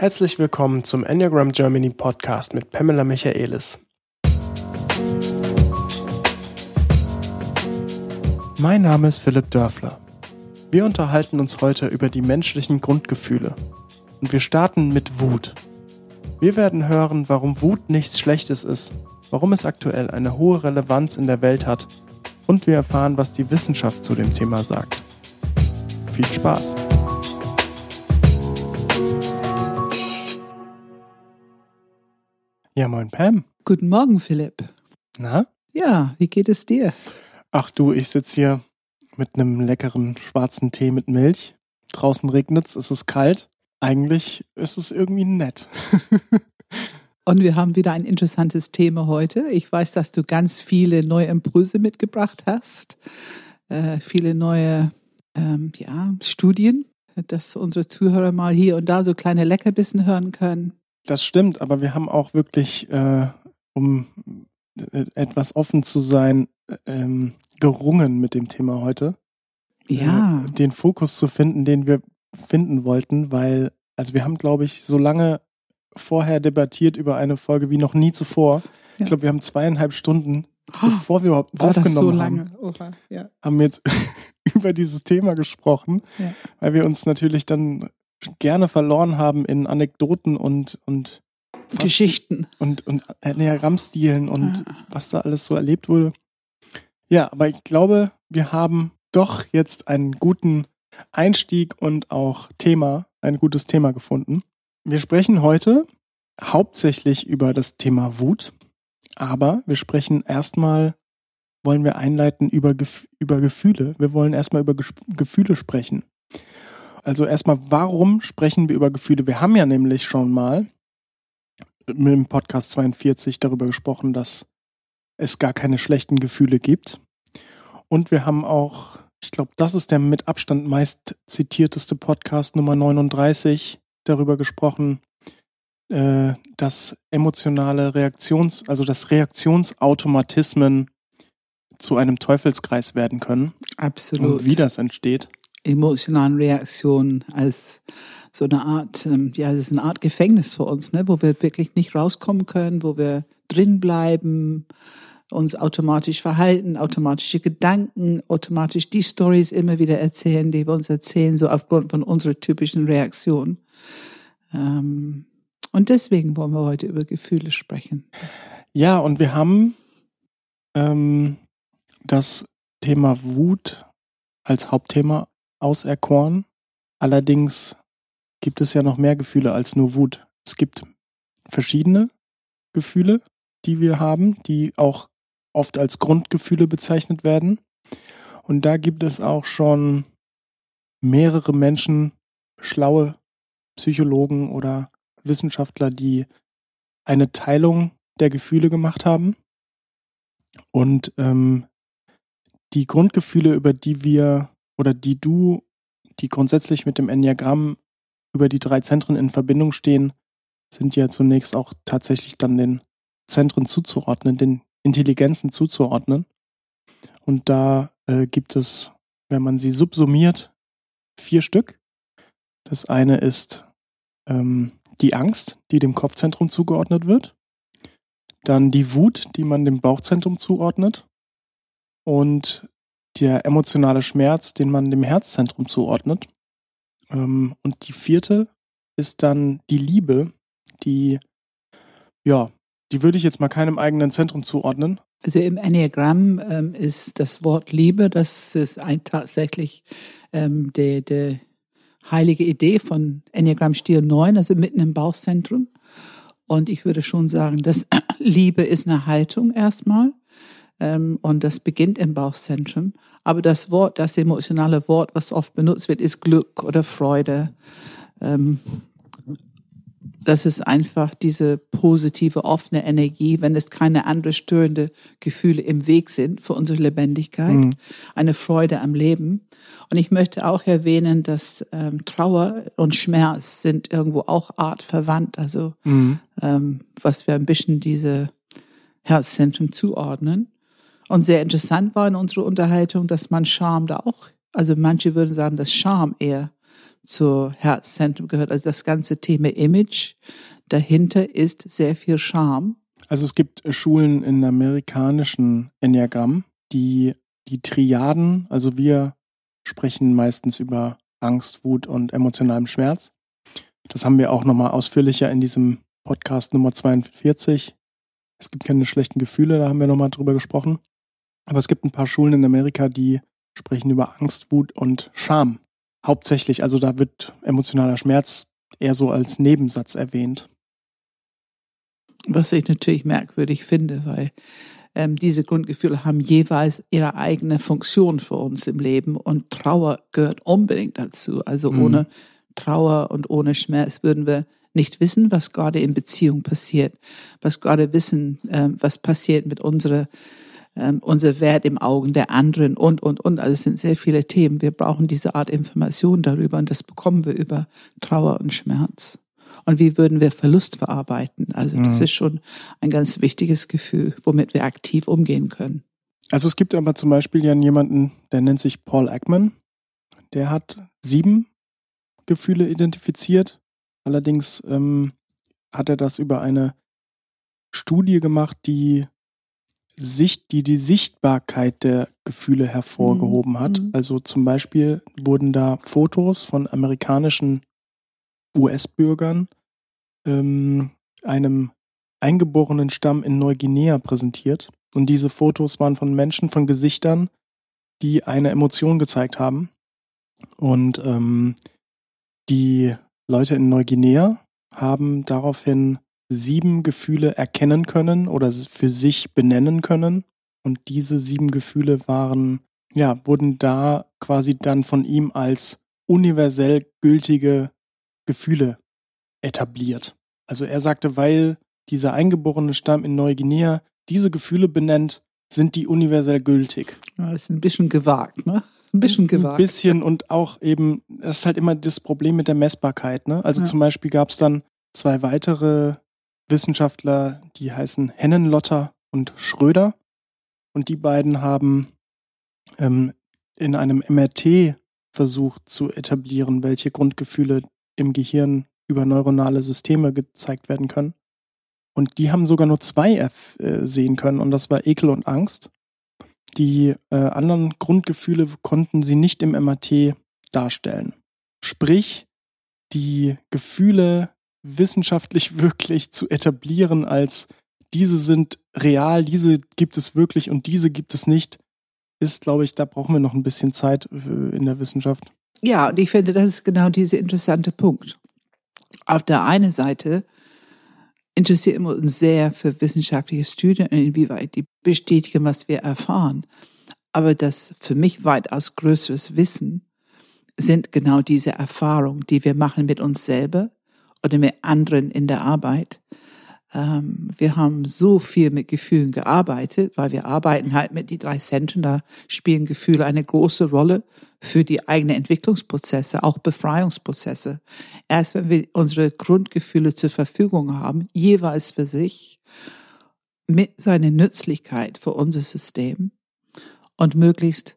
Herzlich willkommen zum Enneagram Germany Podcast mit Pamela Michaelis. Mein Name ist Philipp Dörfler. Wir unterhalten uns heute über die menschlichen Grundgefühle. Und wir starten mit Wut. Wir werden hören, warum Wut nichts Schlechtes ist, warum es aktuell eine hohe Relevanz in der Welt hat und wir erfahren, was die Wissenschaft zu dem Thema sagt. Viel Spaß! Ja, moin Pam. Guten Morgen, Philipp. Na? Ja, wie geht es dir? Ach du, ich sitze hier mit einem leckeren schwarzen Tee mit Milch. Draußen regnet's, es ist kalt. Eigentlich ist es irgendwie nett. Und wir haben wieder ein interessantes Thema heute. Ich weiß, dass du ganz viele neue Impulse mitgebracht hast, äh, viele neue ähm, ja, Studien, dass unsere Zuhörer mal hier und da so kleine Leckerbissen hören können. Das stimmt, aber wir haben auch wirklich, äh, um äh, etwas offen zu sein, ähm, gerungen mit dem Thema heute. Ja. Äh, den Fokus zu finden, den wir finden wollten, weil, also wir haben, glaube ich, so lange vorher debattiert über eine Folge wie noch nie zuvor. Ja. Ich glaube, wir haben zweieinhalb Stunden, oh, bevor wir überhaupt aufgenommen das so lange? haben, Oha, ja. haben wir jetzt über dieses Thema gesprochen, ja. weil wir uns natürlich dann gerne verloren haben in Anekdoten und, und Geschichten und, und Enneagrammstilen und ah. was da alles so erlebt wurde. Ja, aber ich glaube, wir haben doch jetzt einen guten Einstieg und auch Thema, ein gutes Thema gefunden. Wir sprechen heute hauptsächlich über das Thema Wut, aber wir sprechen erstmal, wollen wir einleiten über, über Gefühle. Wir wollen erstmal über Gefühle sprechen. Also erstmal, warum sprechen wir über Gefühle? Wir haben ja nämlich schon mal mit dem Podcast 42 darüber gesprochen, dass es gar keine schlechten Gefühle gibt. Und wir haben auch, ich glaube, das ist der mit Abstand meist zitierteste Podcast Nummer 39, darüber gesprochen, äh, dass emotionale Reaktions, also dass Reaktionsautomatismen zu einem Teufelskreis werden können. Absolut. Und wie das entsteht emotionalen Reaktionen als so eine Art, ähm, ja, das ist eine Art Gefängnis für uns, ne, wo wir wirklich nicht rauskommen können, wo wir drin bleiben, uns automatisch verhalten, automatische Gedanken, automatisch die Stories immer wieder erzählen, die wir uns erzählen, so aufgrund von unserer typischen Reaktion. Ähm, und deswegen wollen wir heute über Gefühle sprechen. Ja, und wir haben ähm, das Thema Wut als Hauptthema auserkoren. Allerdings gibt es ja noch mehr Gefühle als nur Wut. Es gibt verschiedene Gefühle, die wir haben, die auch oft als Grundgefühle bezeichnet werden. Und da gibt es auch schon mehrere Menschen, schlaue Psychologen oder Wissenschaftler, die eine Teilung der Gefühle gemacht haben. Und ähm, die Grundgefühle, über die wir oder die du, die grundsätzlich mit dem Enneagramm über die drei Zentren in Verbindung stehen, sind ja zunächst auch tatsächlich dann den Zentren zuzuordnen, den Intelligenzen zuzuordnen. Und da äh, gibt es, wenn man sie subsumiert, vier Stück. Das eine ist ähm, die Angst, die dem Kopfzentrum zugeordnet wird. Dann die Wut, die man dem Bauchzentrum zuordnet. Und der emotionale Schmerz, den man dem Herzzentrum zuordnet. Ähm, und die vierte ist dann die Liebe, die, ja, die würde ich jetzt mal keinem eigenen Zentrum zuordnen. Also im Enneagramm ähm, ist das Wort Liebe, das ist ein, tatsächlich ähm, der, der heilige Idee von Enneagramm Stil 9, also mitten im Bauchzentrum. Und ich würde schon sagen, dass Liebe ist eine Haltung erstmal. Ähm, und das beginnt im Bauchzentrum. Aber das Wort, das emotionale Wort, was oft benutzt wird, ist Glück oder Freude. Ähm, das ist einfach diese positive, offene Energie, wenn es keine andere störende Gefühle im Weg sind für unsere Lebendigkeit, mhm. eine Freude am Leben. Und ich möchte auch erwähnen, dass ähm, Trauer und Schmerz sind irgendwo auch artverwandt, also mhm. was wir ein bisschen diese Herzzentren zuordnen. Und sehr interessant war in unserer Unterhaltung, dass man Scham da auch, also manche würden sagen, dass Scham eher zur Herzzentrum gehört. Also das ganze Thema Image dahinter ist sehr viel Charme. Also es gibt Schulen in amerikanischen Enneagramm, die die Triaden, also wir sprechen meistens über Angst, Wut und emotionalem Schmerz. Das haben wir auch nochmal ausführlicher in diesem Podcast Nummer 42. Es gibt keine schlechten Gefühle, da haben wir nochmal drüber gesprochen. Aber es gibt ein paar Schulen in Amerika, die sprechen über Angst, Wut und Scham. Hauptsächlich, also da wird emotionaler Schmerz eher so als Nebensatz erwähnt. Was ich natürlich merkwürdig finde, weil ähm, diese Grundgefühle haben jeweils ihre eigene Funktion für uns im Leben und Trauer gehört unbedingt dazu. Also mhm. ohne Trauer und ohne Schmerz würden wir nicht wissen, was gerade in Beziehung passiert, was gerade wissen, ähm, was passiert mit unserer ähm, unser Wert im Augen der anderen und, und, und. Also es sind sehr viele Themen. Wir brauchen diese Art Information darüber und das bekommen wir über Trauer und Schmerz. Und wie würden wir Verlust verarbeiten? Also das mhm. ist schon ein ganz wichtiges Gefühl, womit wir aktiv umgehen können. Also es gibt aber zum Beispiel ja jemanden, der nennt sich Paul Ekman. Der hat sieben Gefühle identifiziert. Allerdings ähm, hat er das über eine Studie gemacht, die Sicht, die die Sichtbarkeit der Gefühle hervorgehoben hat. Mhm. Also zum Beispiel wurden da Fotos von amerikanischen US-Bürgern, ähm, einem eingeborenen Stamm in Neuguinea präsentiert. Und diese Fotos waren von Menschen, von Gesichtern, die eine Emotion gezeigt haben. Und ähm, die Leute in Neuguinea haben daraufhin sieben Gefühle erkennen können oder für sich benennen können. Und diese sieben Gefühle waren, ja, wurden da quasi dann von ihm als universell gültige Gefühle etabliert. Also er sagte, weil dieser eingeborene Stamm in Neuguinea diese Gefühle benennt, sind die universell gültig. Ja, ist ein bisschen gewagt, ne? Ein bisschen gewagt. Ein bisschen und auch eben, das ist halt immer das Problem mit der Messbarkeit, ne? Also ja. zum Beispiel gab es dann zwei weitere Wissenschaftler, die heißen Hennenlotter und Schröder. Und die beiden haben ähm, in einem MRT versucht zu etablieren, welche Grundgefühle im Gehirn über neuronale Systeme gezeigt werden können. Und die haben sogar nur zwei F äh, sehen können, und das war Ekel und Angst. Die äh, anderen Grundgefühle konnten sie nicht im MRT darstellen. Sprich, die Gefühle wissenschaftlich wirklich zu etablieren als diese sind real, diese gibt es wirklich und diese gibt es nicht, ist, glaube ich, da brauchen wir noch ein bisschen Zeit äh, in der Wissenschaft. Ja, und ich finde, das ist genau dieser interessante Punkt. Auf der einen Seite interessieren wir uns sehr für wissenschaftliche Studien und inwieweit die bestätigen, was wir erfahren. Aber das für mich weitaus größeres Wissen sind genau diese Erfahrungen, die wir machen mit uns selber oder mit anderen in der Arbeit. Ähm, wir haben so viel mit Gefühlen gearbeitet, weil wir arbeiten halt mit die drei Zentren. Da spielen Gefühle eine große Rolle für die eigenen Entwicklungsprozesse, auch Befreiungsprozesse. Erst wenn wir unsere Grundgefühle zur Verfügung haben, jeweils für sich, mit seiner Nützlichkeit für unser System und möglichst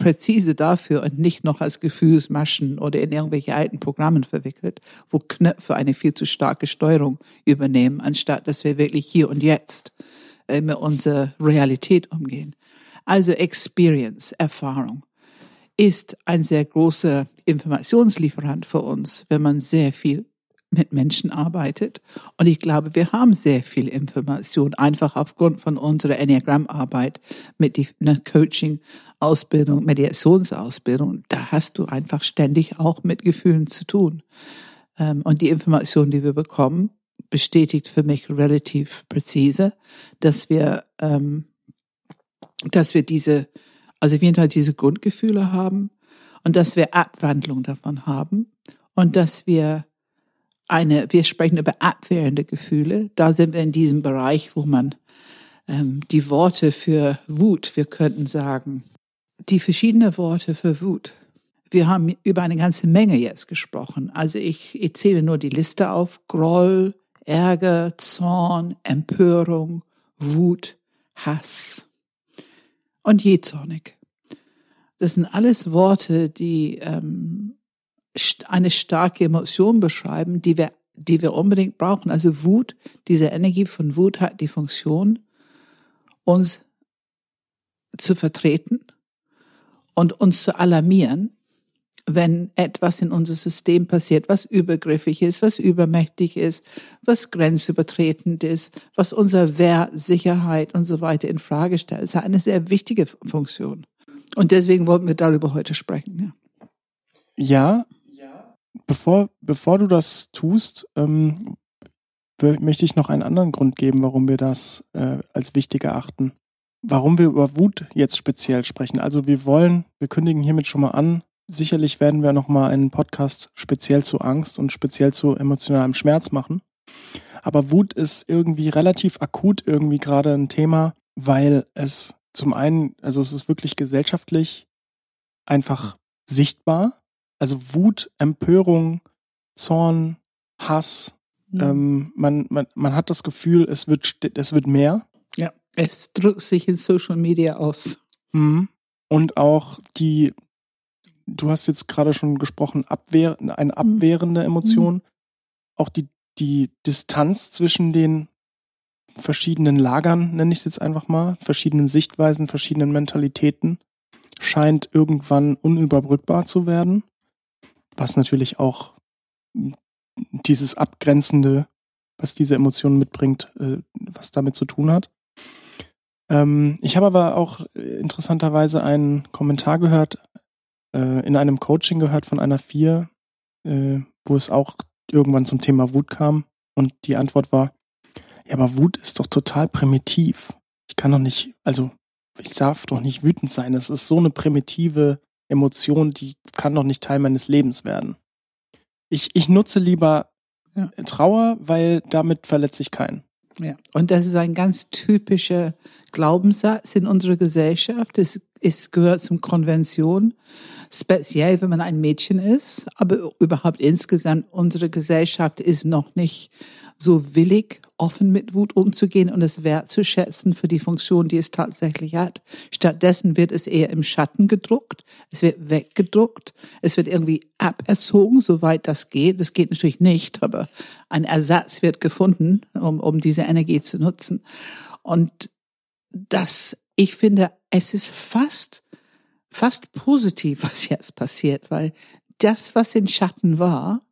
präzise dafür und nicht noch als Gefühlsmaschen oder in irgendwelche alten Programmen verwickelt, wo Knöpfe eine viel zu starke Steuerung übernehmen, anstatt dass wir wirklich hier und jetzt äh, mit unserer Realität umgehen. Also Experience, Erfahrung ist ein sehr großer Informationslieferant für uns, wenn man sehr viel mit Menschen arbeitet. Und ich glaube, wir haben sehr viel Information, einfach aufgrund von unserer Enneagrammarbeit mit die ne, Coaching-Ausbildung, Mediationsausbildung. Da hast du einfach ständig auch mit Gefühlen zu tun. Ähm, und die Information, die wir bekommen, bestätigt für mich relativ präzise, dass wir, ähm, dass wir diese, also auf jeden Fall diese Grundgefühle haben und dass wir Abwandlung davon haben und dass wir eine, wir sprechen über abwehrende Gefühle. Da sind wir in diesem Bereich, wo man ähm, die Worte für Wut, wir könnten sagen, die verschiedenen Worte für Wut. Wir haben über eine ganze Menge jetzt gesprochen. Also ich, ich zähle nur die Liste auf. Groll, Ärger, Zorn, Empörung, Wut, Hass und jähzornig. Das sind alles Worte, die ähm, eine starke Emotion beschreiben, die wir, die wir unbedingt brauchen. Also Wut, diese Energie von Wut hat die Funktion, uns zu vertreten und uns zu alarmieren, wenn etwas in unser System passiert, was übergriffig ist, was übermächtig ist, was grenzübertretend ist, was unser Wert, Sicherheit und so weiter in Frage stellt. Das ist eine sehr wichtige Funktion. Und deswegen wollten wir darüber heute sprechen. Ja, ja bevor, bevor du das tust, ähm, möchte ich noch einen anderen Grund geben, warum wir das äh, als wichtig erachten. Warum wir über Wut jetzt speziell sprechen. Also wir wollen, wir kündigen hiermit schon mal an, sicherlich werden wir nochmal einen Podcast speziell zu Angst und speziell zu emotionalem Schmerz machen. Aber Wut ist irgendwie relativ akut irgendwie gerade ein Thema, weil es zum einen, also es ist wirklich gesellschaftlich einfach sichtbar. Also Wut, Empörung, Zorn, Hass. Mhm. Ähm, man, man, man hat das Gefühl, es wird, es wird mehr. Ja, es drückt sich in Social Media aus. Mhm. Und auch die, du hast jetzt gerade schon gesprochen, Abwehr, eine mhm. abwehrende Emotion. Mhm. Auch die, die Distanz zwischen den verschiedenen Lagern, nenne ich es jetzt einfach mal, verschiedenen Sichtweisen, verschiedenen Mentalitäten, scheint irgendwann unüberbrückbar zu werden. Was natürlich auch dieses Abgrenzende, was diese Emotion mitbringt, äh, was damit zu tun hat. Ähm, ich habe aber auch interessanterweise einen Kommentar gehört, äh, in einem Coaching gehört von einer Vier, äh, wo es auch irgendwann zum Thema Wut kam. Und die Antwort war, ja, aber Wut ist doch total primitiv. Ich kann doch nicht, also ich darf doch nicht wütend sein. Das ist so eine primitive Emotion, die kann doch nicht Teil meines Lebens werden. Ich, ich nutze lieber ja. Trauer, weil damit verletze ich keinen. Ja, und das ist ein ganz typischer Glaubenssatz in unserer Gesellschaft. Es, es gehört zum Konvention speziell wenn man ein Mädchen ist, aber überhaupt insgesamt unsere Gesellschaft ist noch nicht so willig, offen mit Wut umzugehen und es wertzuschätzen für die Funktion, die es tatsächlich hat. Stattdessen wird es eher im Schatten gedruckt, es wird weggedruckt, es wird irgendwie aberzogen, soweit das geht. Das geht natürlich nicht, aber ein Ersatz wird gefunden, um, um diese Energie zu nutzen. Und das, ich finde, es ist fast fast positiv, was jetzt passiert, weil das, was in Schatten war,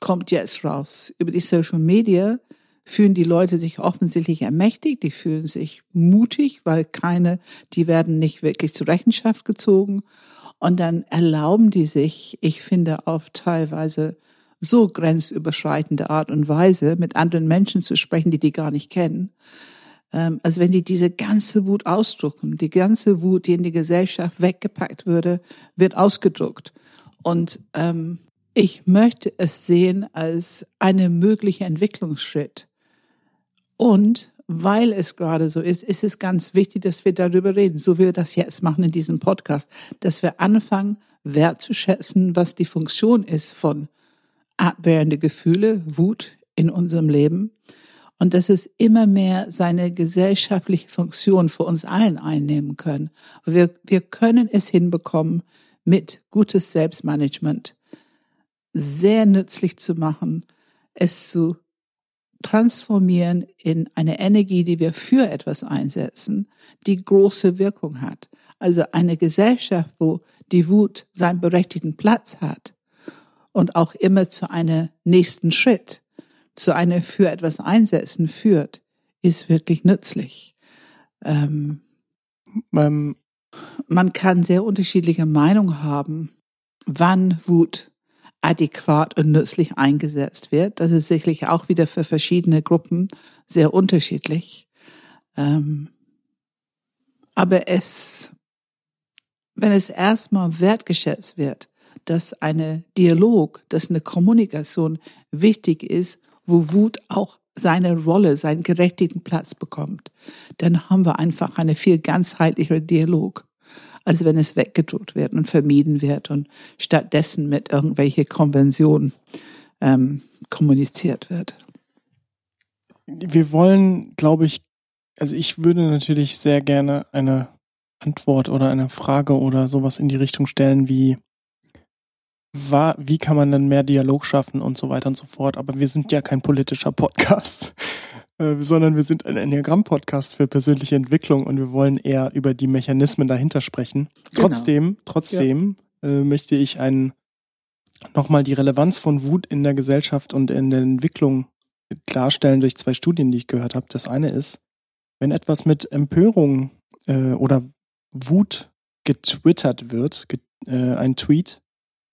kommt jetzt raus. Über die Social Media fühlen die Leute sich offensichtlich ermächtigt, die fühlen sich mutig, weil keine, die werden nicht wirklich zur Rechenschaft gezogen. Und dann erlauben die sich, ich finde, auf teilweise so grenzüberschreitende Art und Weise mit anderen Menschen zu sprechen, die die gar nicht kennen. Ähm, also wenn die diese ganze Wut ausdrucken, die ganze Wut, die in die Gesellschaft weggepackt würde, wird ausgedruckt. Und ähm, ich möchte es sehen als einen möglichen Entwicklungsschritt. Und weil es gerade so ist, ist es ganz wichtig, dass wir darüber reden, so wie wir das jetzt machen in diesem Podcast, dass wir anfangen, wertzuschätzen, was die Funktion ist von abwehrende Gefühle, Wut in unserem Leben und dass es immer mehr seine gesellschaftliche Funktion für uns allen einnehmen können. Wir, wir können es hinbekommen, mit gutes Selbstmanagement sehr nützlich zu machen, es zu transformieren in eine Energie, die wir für etwas einsetzen, die große Wirkung hat. Also eine Gesellschaft, wo die Wut seinen berechtigten Platz hat und auch immer zu einem nächsten Schritt zu einer für etwas einsetzen führt, ist wirklich nützlich. Ähm, ähm, man kann sehr unterschiedliche Meinungen haben, wann Wut adäquat und nützlich eingesetzt wird. Das ist sicherlich auch wieder für verschiedene Gruppen sehr unterschiedlich. Ähm, aber es, wenn es erstmal wertgeschätzt wird, dass eine Dialog, dass eine Kommunikation wichtig ist wo Wut auch seine Rolle, seinen gerechtigten Platz bekommt, dann haben wir einfach eine viel ganzheitlichere Dialog, als wenn es weggedruckt wird und vermieden wird und stattdessen mit irgendwelche Konventionen ähm, kommuniziert wird. Wir wollen, glaube ich, also ich würde natürlich sehr gerne eine Antwort oder eine Frage oder sowas in die Richtung stellen wie, war, wie kann man denn mehr Dialog schaffen und so weiter und so fort. Aber wir sind ja kein politischer Podcast, äh, sondern wir sind ein Enneagramm-Podcast für persönliche Entwicklung und wir wollen eher über die Mechanismen dahinter sprechen. Genau. Trotzdem, trotzdem äh, möchte ich einen nochmal die Relevanz von Wut in der Gesellschaft und in der Entwicklung klarstellen durch zwei Studien, die ich gehört habe. Das eine ist, wenn etwas mit Empörung äh, oder Wut getwittert wird, get, äh, ein Tweet,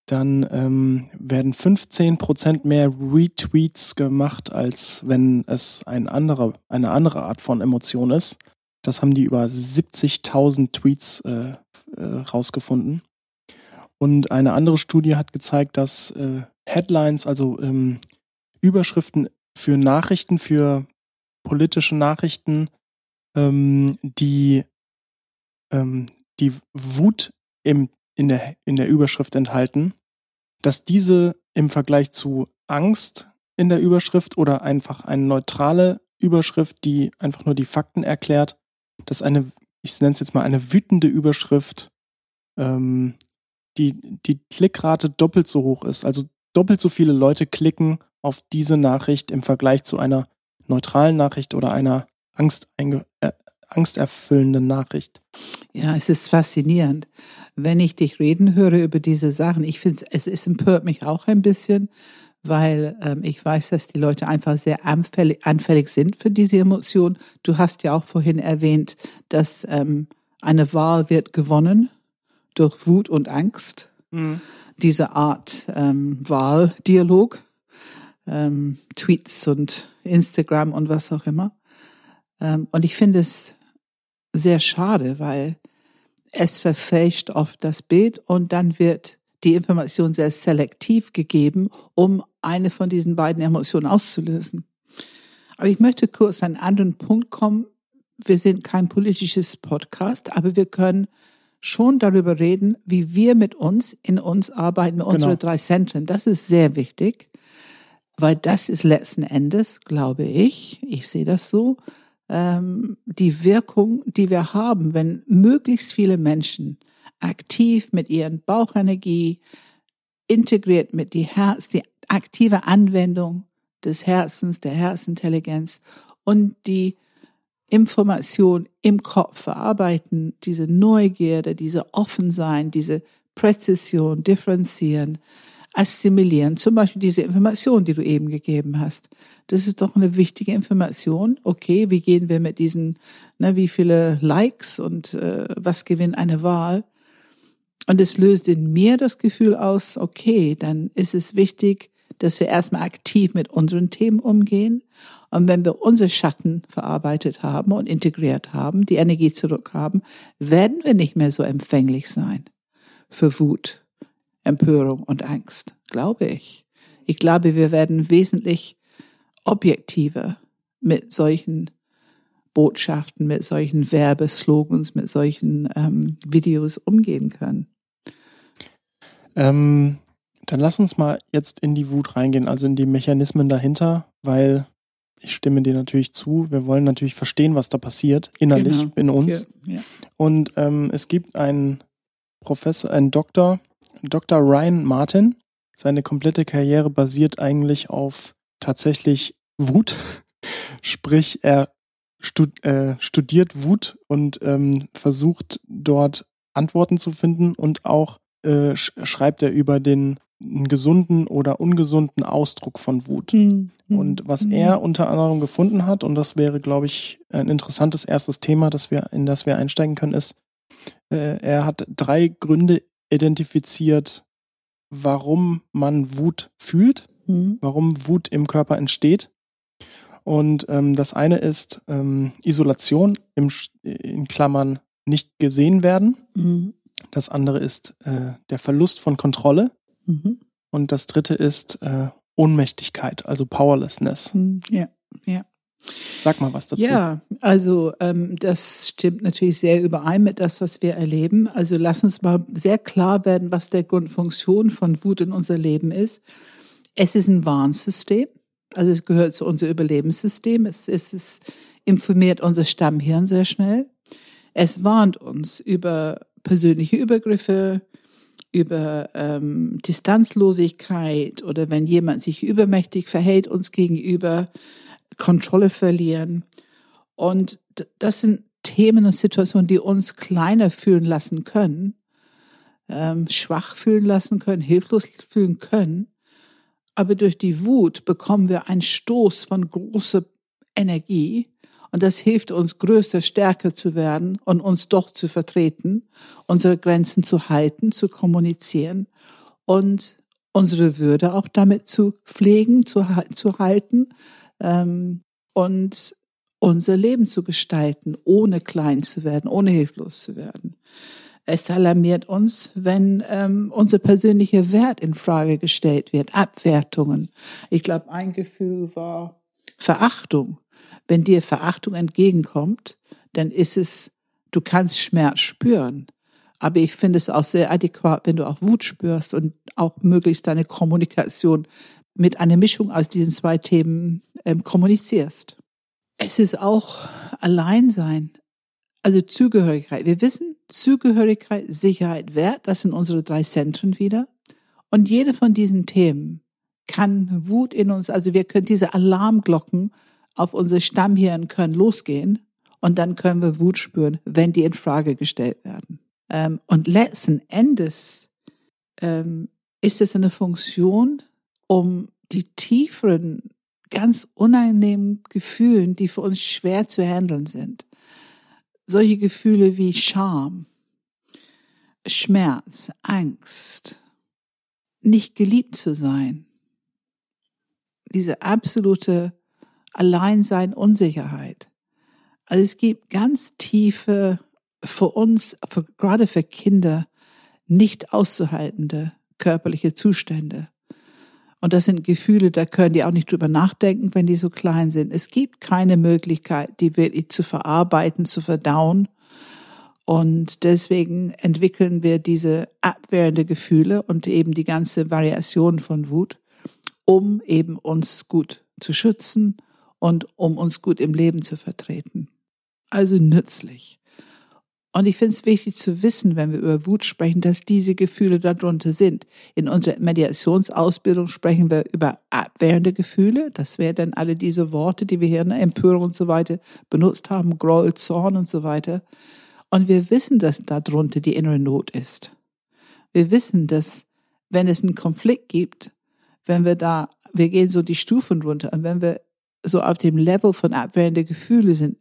dann ähm, werden 15 Prozent mehr Retweets gemacht, als wenn es ein andere, eine andere Art von Emotion ist. Das haben die über 70.000 Tweets äh, äh, rausgefunden. Und eine andere Studie hat gezeigt, dass äh, Headlines, also ähm, Überschriften für Nachrichten, für politische Nachrichten, ähm, die ähm, die Wut im, in, der, in der Überschrift enthalten, dass diese im Vergleich zu Angst in der Überschrift oder einfach eine neutrale Überschrift, die einfach nur die Fakten erklärt, dass eine, ich nenne es jetzt mal eine wütende Überschrift, ähm, die, die Klickrate doppelt so hoch ist. Also doppelt so viele Leute klicken auf diese Nachricht im Vergleich zu einer neutralen Nachricht oder einer Angst, äh, angsterfüllenden Nachricht. Ja, es ist faszinierend. Wenn ich dich reden höre über diese Sachen, ich finde es, es empört mich auch ein bisschen, weil ähm, ich weiß, dass die Leute einfach sehr anfällig, anfällig sind für diese Emotionen. Du hast ja auch vorhin erwähnt, dass ähm, eine Wahl wird gewonnen durch Wut und Angst. Mhm. Diese Art ähm, Wahldialog, ähm, Tweets und Instagram und was auch immer. Ähm, und ich finde es sehr schade, weil es verfälscht oft das Bild und dann wird die Information sehr selektiv gegeben, um eine von diesen beiden Emotionen auszulösen. Aber ich möchte kurz an einen anderen Punkt kommen. Wir sind kein politisches Podcast, aber wir können schon darüber reden, wie wir mit uns in uns arbeiten, mit genau. unseren drei Zentren. Das ist sehr wichtig, weil das ist letzten Endes, glaube ich, ich sehe das so, ähm, die Wirkung, die wir haben, wenn möglichst viele Menschen aktiv mit ihren Bauchenergie integriert mit die Herz, die aktive Anwendung des Herzens, der Herzintelligenz und die Information im Kopf verarbeiten, diese Neugierde, diese Offensein, diese Präzision, differenzieren, assimilieren. Zum Beispiel diese Information, die du eben gegeben hast. Das ist doch eine wichtige Information. Okay, wie gehen wir mit diesen, ne, wie viele Likes und äh, was gewinnt eine Wahl? Und es löst in mir das Gefühl aus, okay, dann ist es wichtig, dass wir erstmal aktiv mit unseren Themen umgehen. Und wenn wir unsere Schatten verarbeitet haben und integriert haben, die Energie zurück haben, werden wir nicht mehr so empfänglich sein für Wut, Empörung und Angst, glaube ich. Ich glaube, wir werden wesentlich objektiver mit solchen Botschaften, mit solchen Werbeslogans, mit solchen ähm, Videos umgehen können. Ähm, dann lass uns mal jetzt in die Wut reingehen, also in die Mechanismen dahinter, weil ich stimme dir natürlich zu. Wir wollen natürlich verstehen, was da passiert, innerlich genau. in uns. Ja, ja. Und ähm, es gibt einen Professor, einen Doktor, Dr. Ryan Martin. Seine komplette Karriere basiert eigentlich auf tatsächlich Wut. Sprich, er stud äh, studiert Wut und ähm, versucht dort Antworten zu finden und auch äh, sch schreibt er über den gesunden oder ungesunden Ausdruck von Wut. Mhm. Und was mhm. er unter anderem gefunden hat, und das wäre, glaube ich, ein interessantes erstes Thema, das wir, in das wir einsteigen können, ist, äh, er hat drei Gründe identifiziert, warum man Wut fühlt, mhm. warum Wut im Körper entsteht. Und ähm, das eine ist ähm, Isolation, im, in Klammern nicht gesehen werden. Mhm. Das andere ist äh, der Verlust von Kontrolle. Mhm. Und das dritte ist äh, Ohnmächtigkeit, also Powerlessness. Mhm. Ja, ja. Sag mal was dazu. Ja, also ähm, das stimmt natürlich sehr überein mit das, was wir erleben. Also lass uns mal sehr klar werden, was der Grundfunktion von Wut in unser Leben ist. Es ist ein Warnsystem, also es gehört zu unserem Überlebenssystem. Es, es, es informiert unser Stammhirn sehr schnell. Es warnt uns über persönliche Übergriffe, über ähm, Distanzlosigkeit oder wenn jemand sich übermächtig verhält uns gegenüber, Kontrolle verlieren. Und das sind Themen und Situationen, die uns kleiner fühlen lassen können, ähm, schwach fühlen lassen können, hilflos fühlen können. Aber durch die Wut bekommen wir einen Stoß von großer Energie und das hilft uns, größer, stärker zu werden und uns doch zu vertreten, unsere Grenzen zu halten, zu kommunizieren und unsere Würde auch damit zu pflegen, zu, zu halten ähm, und unser Leben zu gestalten, ohne klein zu werden, ohne hilflos zu werden. Es alarmiert uns, wenn ähm, unser persönlicher Wert in Frage gestellt wird, Abwertungen. Ich glaube, ein Gefühl war Verachtung. Wenn dir Verachtung entgegenkommt, dann ist es, du kannst Schmerz spüren. Aber ich finde es auch sehr adäquat, wenn du auch Wut spürst und auch möglichst deine Kommunikation mit einer Mischung aus diesen zwei Themen ähm, kommunizierst. Es ist auch Alleinsein, also Zugehörigkeit. Wir wissen, Zugehörigkeit, Sicherheit, Wert, das sind unsere drei Zentren wieder. Und jede von diesen Themen kann Wut in uns, also wir können diese Alarmglocken auf unser Stammhirn können losgehen und dann können wir Wut spüren, wenn die in Frage gestellt werden. Ähm, und letzten Endes ähm, ist es eine Funktion, um die tieferen, ganz unangenehmen Gefühlen, die für uns schwer zu handeln sind. Solche Gefühle wie Scham, Schmerz, Angst, nicht geliebt zu sein, diese absolute Alleinsein, Unsicherheit. Also es gibt ganz tiefe, für uns, für, gerade für Kinder, nicht auszuhaltende körperliche Zustände. Und das sind Gefühle, da können die auch nicht drüber nachdenken, wenn die so klein sind. Es gibt keine Möglichkeit, die wirklich zu verarbeiten, zu verdauen. Und deswegen entwickeln wir diese abwehrende Gefühle und eben die ganze Variation von Wut, um eben uns gut zu schützen und um uns gut im Leben zu vertreten. Also nützlich. Und ich finde es wichtig zu wissen, wenn wir über Wut sprechen, dass diese Gefühle darunter sind. In unserer Mediationsausbildung sprechen wir über abwehrende Gefühle. Das wären dann alle diese Worte, die wir hier in der Empörung und so weiter benutzt haben, Groll, Zorn und so weiter. Und wir wissen, dass darunter die innere Not ist. Wir wissen, dass wenn es einen Konflikt gibt, wenn wir da, wir gehen so die Stufen runter und wenn wir so auf dem Level von abwehrende Gefühle sind,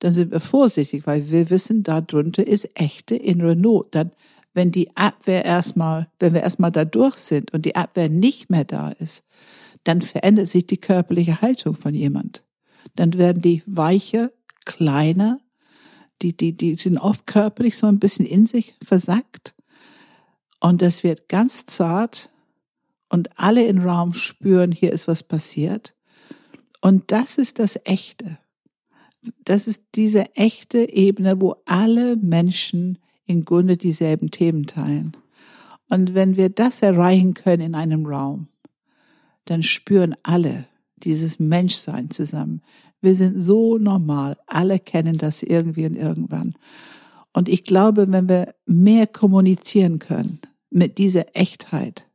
dann sind wir vorsichtig, weil wir wissen, da drunter ist echte innere Not. Dann, wenn die Abwehr erstmal, wenn wir erstmal da durch sind und die Abwehr nicht mehr da ist, dann verändert sich die körperliche Haltung von jemand. Dann werden die weicher, kleiner, die, die, die sind oft körperlich so ein bisschen in sich versackt. Und das wird ganz zart und alle im Raum spüren, hier ist was passiert. Und das ist das Echte das ist diese echte Ebene, wo alle Menschen im Grunde dieselben Themen teilen. Und wenn wir das erreichen können in einem Raum, dann spüren alle dieses Menschsein zusammen. Wir sind so normal. Alle kennen das irgendwie und irgendwann. Und ich glaube, wenn wir mehr kommunizieren können mit dieser Echtheit,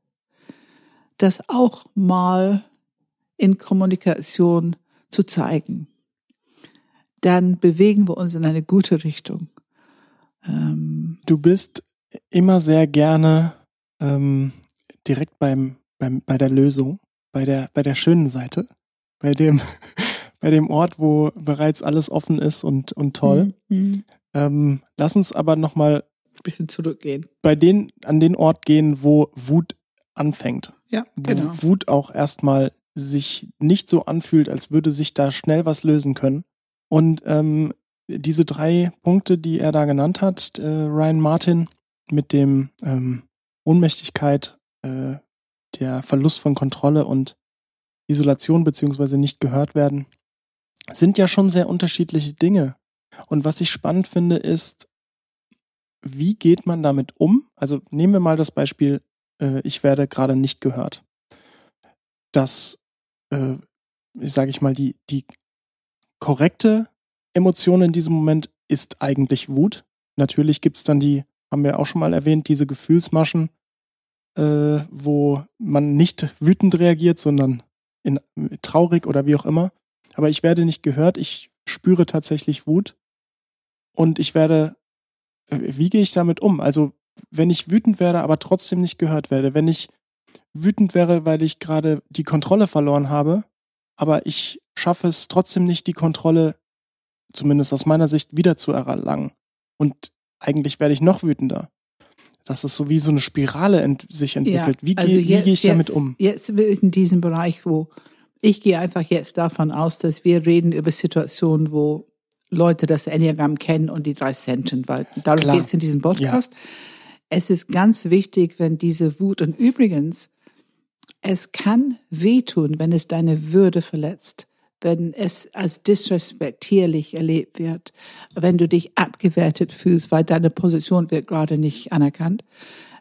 das auch mal in Kommunikation zu zeigen dann bewegen wir uns in eine gute Richtung. Ähm, du bist immer sehr gerne ähm, direkt beim, beim, bei der Lösung, bei der, bei der schönen Seite, bei dem, bei dem Ort, wo bereits alles offen ist und, und toll. Mhm. Ähm, lass uns aber nochmal ein bisschen zurückgehen. Bei den, an den Ort gehen, wo Wut anfängt. Ja, genau. Wo Wut auch erstmal sich nicht so anfühlt, als würde sich da schnell was lösen können. Und ähm, diese drei Punkte, die er da genannt hat, äh, Ryan Martin, mit dem ähm, Ohnmächtigkeit, äh, der Verlust von Kontrolle und Isolation beziehungsweise nicht gehört werden, sind ja schon sehr unterschiedliche Dinge. Und was ich spannend finde, ist, wie geht man damit um? Also nehmen wir mal das Beispiel, äh, ich werde gerade nicht gehört. Das, äh, sage ich mal, die, die korrekte Emotion in diesem Moment ist eigentlich Wut. Natürlich gibt's dann die haben wir auch schon mal erwähnt, diese Gefühlsmaschen, äh, wo man nicht wütend reagiert, sondern in, traurig oder wie auch immer. Aber ich werde nicht gehört, ich spüre tatsächlich Wut und ich werde, äh, wie gehe ich damit um? Also wenn ich wütend werde, aber trotzdem nicht gehört werde, wenn ich wütend wäre, weil ich gerade die Kontrolle verloren habe, aber ich schaffe es trotzdem nicht, die Kontrolle, zumindest aus meiner Sicht, wieder zu erlangen. Und eigentlich werde ich noch wütender. Dass es so wie so eine Spirale ent sich entwickelt. Ja, wie, also wie gehe ich damit um? Jetzt in diesem Bereich, wo ich gehe einfach jetzt davon aus, dass wir reden über Situationen, wo Leute das Enneagramm kennen und die drei Centen, weil darum geht es in diesem Podcast. Ja. Es ist ganz wichtig, wenn diese Wut und übrigens, es kann wehtun, wenn es deine Würde verletzt, wenn es als disrespektierlich erlebt wird, wenn du dich abgewertet fühlst, weil deine Position wird gerade nicht anerkannt.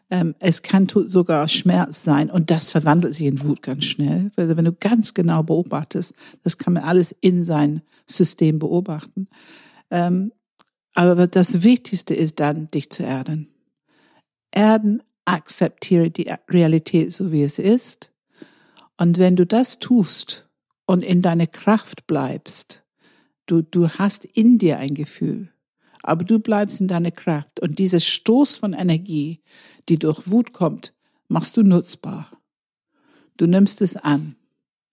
Ähm, es kann sogar Schmerz sein und das verwandelt sich in Wut ganz schnell. Also wenn du ganz genau beobachtest, das kann man alles in sein System beobachten. Ähm, aber das Wichtigste ist dann, dich zu erden. Erden, akzeptiere die Realität so wie es ist. Und wenn du das tust und in deiner Kraft bleibst, du, du hast in dir ein Gefühl, aber du bleibst in deiner Kraft und dieses Stoß von Energie, die durch Wut kommt, machst du nutzbar. Du nimmst es an.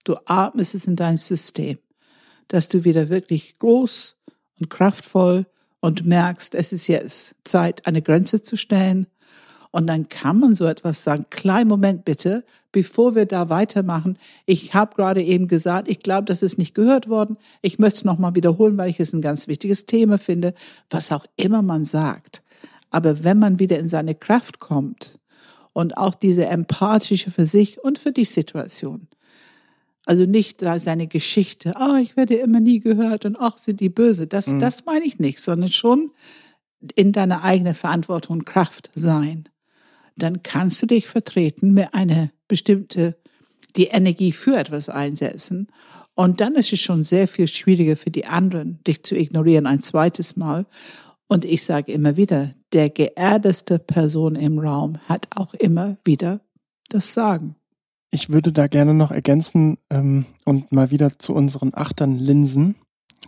Du atmest es in dein System, dass du wieder wirklich groß und kraftvoll und merkst, es ist jetzt Zeit, eine Grenze zu stellen. Und dann kann man so etwas sagen, kleinen Moment bitte, bevor wir da weitermachen. Ich habe gerade eben gesagt, ich glaube, das ist nicht gehört worden. Ich möchte es nochmal wiederholen, weil ich es ein ganz wichtiges Thema finde, was auch immer man sagt. Aber wenn man wieder in seine Kraft kommt und auch diese empathische für sich und für die Situation, also nicht seine Geschichte, ah, oh, ich werde immer nie gehört und ach, sind die böse. Das, mhm. das meine ich nicht, sondern schon in deiner eigenen Verantwortung und Kraft sein. Dann kannst du dich vertreten mit einer bestimmte, die Energie für etwas einsetzen. Und dann ist es schon sehr viel schwieriger für die anderen, dich zu ignorieren ein zweites Mal. Und ich sage immer wieder, der geerdeste Person im Raum hat auch immer wieder das Sagen. Ich würde da gerne noch ergänzen ähm, und mal wieder zu unseren Achtern-Linsen,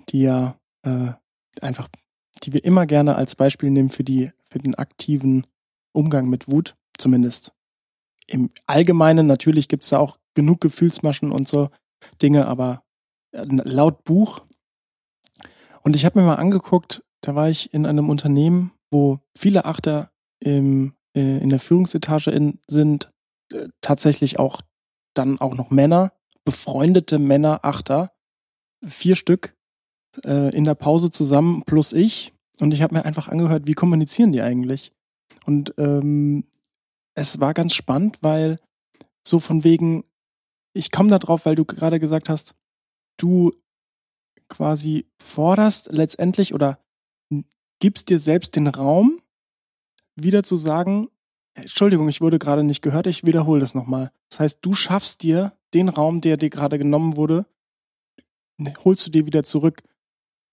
die ja äh, einfach, die wir immer gerne als Beispiel nehmen für die, für den aktiven Umgang mit Wut, zumindest im Allgemeinen. Natürlich gibt's da auch genug Gefühlsmaschen und so Dinge, aber äh, laut Buch. Und ich habe mir mal angeguckt, da war ich in einem Unternehmen, wo viele Achter im, äh, in der Führungsetage in, sind, äh, tatsächlich auch dann auch noch Männer, befreundete Männer, Achter, vier Stück äh, in der Pause zusammen plus ich. Und ich habe mir einfach angehört, wie kommunizieren die eigentlich? Und ähm, es war ganz spannend, weil so von wegen, ich komme da drauf, weil du gerade gesagt hast, du quasi forderst letztendlich oder gibst dir selbst den Raum, wieder zu sagen, Entschuldigung, ich wurde gerade nicht gehört, ich wiederhole das nochmal. Das heißt, du schaffst dir den Raum, der dir gerade genommen wurde, ne, holst du dir wieder zurück.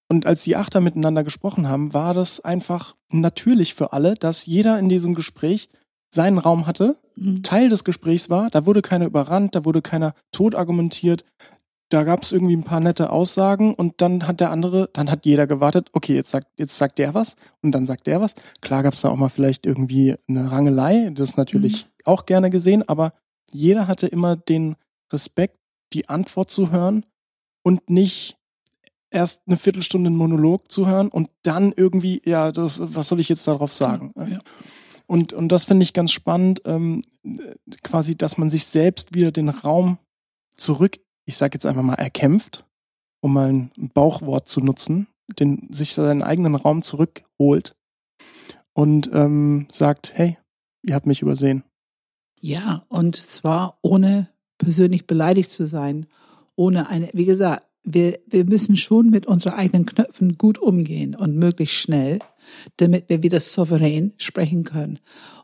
Und als die Achter miteinander gesprochen haben, war das einfach natürlich für alle, dass jeder in diesem Gespräch seinen Raum hatte, mhm. Teil des Gesprächs war, da wurde keiner überrannt, da wurde keiner tot argumentiert, da gab es irgendwie ein paar nette Aussagen und dann hat der andere, dann hat jeder gewartet, okay, jetzt sagt, jetzt sagt der was und dann sagt der was. Klar gab es da auch mal vielleicht irgendwie eine Rangelei, das ist natürlich mhm. auch gerne gesehen, aber jeder hatte immer den Respekt, die Antwort zu hören und nicht erst eine Viertelstunde einen Monolog zu hören und dann irgendwie, ja, das, was soll ich jetzt darauf sagen? Ja. Und, und das finde ich ganz spannend, ähm, quasi, dass man sich selbst wieder den Raum zurück ich sage jetzt einfach mal, erkämpft, um mal ein Bauchwort zu nutzen, den sich seinen eigenen Raum zurückholt und ähm, sagt, hey, ihr habt mich übersehen. Ja, und zwar ohne persönlich beleidigt zu sein, ohne eine, wie gesagt, wir, wir müssen schon mit unseren eigenen Knöpfen gut umgehen und möglichst schnell, damit wir wieder souverän sprechen können.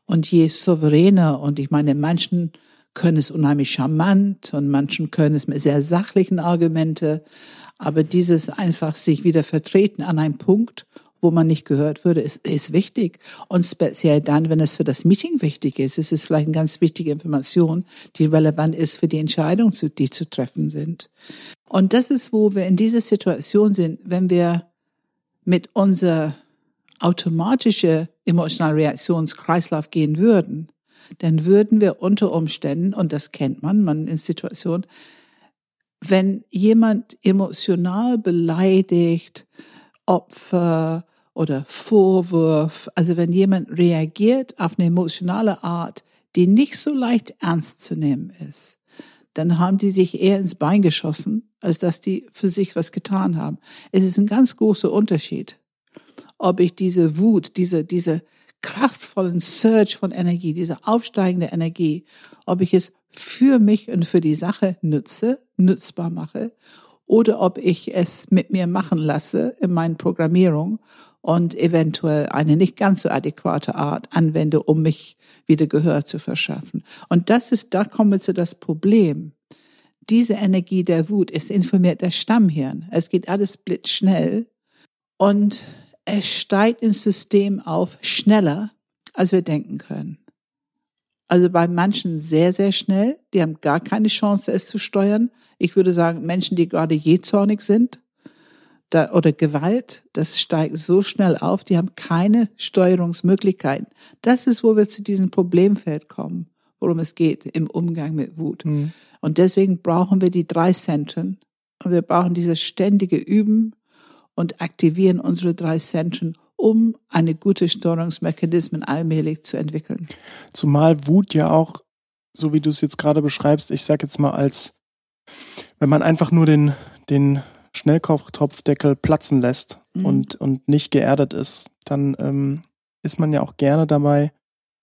Und je souveräner, und ich meine, manchen können es unheimlich charmant und manchen können es mit sehr sachlichen Argumente. Aber dieses einfach sich wieder vertreten an einem Punkt, wo man nicht gehört würde, ist, ist wichtig. Und speziell dann, wenn es für das Meeting wichtig ist, ist es vielleicht eine ganz wichtige Information, die relevant ist für die Entscheidungen, die zu treffen sind. Und das ist, wo wir in dieser Situation sind, wenn wir mit unser automatische emotionale Reaktionskreislauf gehen würden, dann würden wir unter Umständen, und das kennt man, man in Situationen, wenn jemand emotional beleidigt, Opfer oder Vorwurf, also wenn jemand reagiert auf eine emotionale Art, die nicht so leicht ernst zu nehmen ist, dann haben die sich eher ins Bein geschossen, als dass die für sich was getan haben. Es ist ein ganz großer Unterschied, ob ich diese Wut, diese, diese kraftvollen Surge von Energie, diese aufsteigende Energie, ob ich es für mich und für die Sache nütze, nützbar mache, oder ob ich es mit mir machen lasse in meiner Programmierung und eventuell eine nicht ganz so adäquate Art anwende, um mich wieder Gehör zu verschaffen. Und das ist, da kommen wir zu das Problem. Diese Energie der Wut ist informiert der Stammhirn. Es geht alles blitzschnell und es steigt ins System auf schneller, als wir denken können. Also bei manchen sehr, sehr schnell. Die haben gar keine Chance, es zu steuern. Ich würde sagen, Menschen, die gerade jähzornig sind da, oder Gewalt, das steigt so schnell auf, die haben keine Steuerungsmöglichkeiten. Das ist, wo wir zu diesem Problemfeld kommen, worum es geht im Umgang mit Wut. Mhm. Und deswegen brauchen wir die drei Zentren. Und wir brauchen dieses ständige Üben und aktivieren unsere drei Zentren, um eine gute Steuerungsmechanismen allmählich zu entwickeln. Zumal Wut ja auch, so wie du es jetzt gerade beschreibst, ich sag jetzt mal als, wenn man einfach nur den, den Schnellkochtopfdeckel platzen lässt mhm. und, und nicht geerdet ist, dann ähm, ist man ja auch gerne dabei,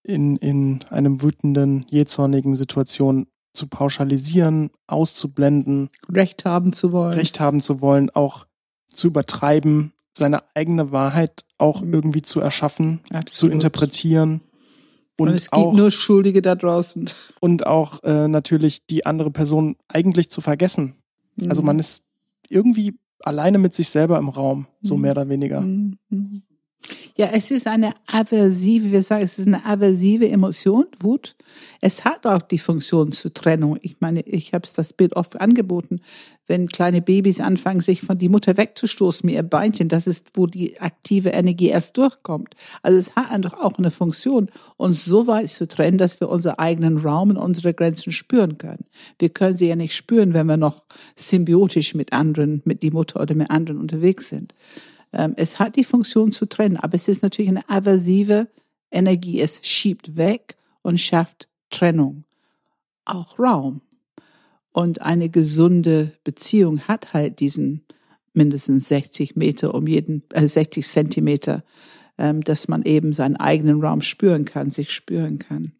in, in einem wütenden, jähzornigen Situation zu pauschalisieren, auszublenden. Recht haben zu wollen. Recht haben zu wollen, auch zu übertreiben, seine eigene Wahrheit auch mhm. irgendwie zu erschaffen, Absolut. zu interpretieren. Und, und es gibt auch, nur Schuldige da draußen. Und auch äh, natürlich die andere Person eigentlich zu vergessen. Mhm. Also man ist irgendwie alleine mit sich selber im Raum, so mhm. mehr oder weniger. Mhm. Ja, es ist eine aversive, wir sagen, es ist eine aversive Emotion, Wut. Es hat auch die Funktion zur Trennung. Ich meine, ich habe das Bild oft angeboten, wenn kleine Babys anfangen, sich von die Mutter wegzustoßen mit ihr Beinchen, das ist, wo die aktive Energie erst durchkommt. Also es hat einfach auch eine Funktion, uns so weit zu trennen, dass wir unseren eigenen Raum und unsere Grenzen spüren können. Wir können sie ja nicht spüren, wenn wir noch symbiotisch mit anderen, mit die Mutter oder mit anderen unterwegs sind. Ähm, es hat die Funktion zu trennen, aber es ist natürlich eine aversive Energie. Es schiebt weg und schafft Trennung. Auch Raum. Und eine gesunde Beziehung hat halt diesen mindestens 60 Meter um jeden, äh 60 Zentimeter, ähm, dass man eben seinen eigenen Raum spüren kann, sich spüren kann.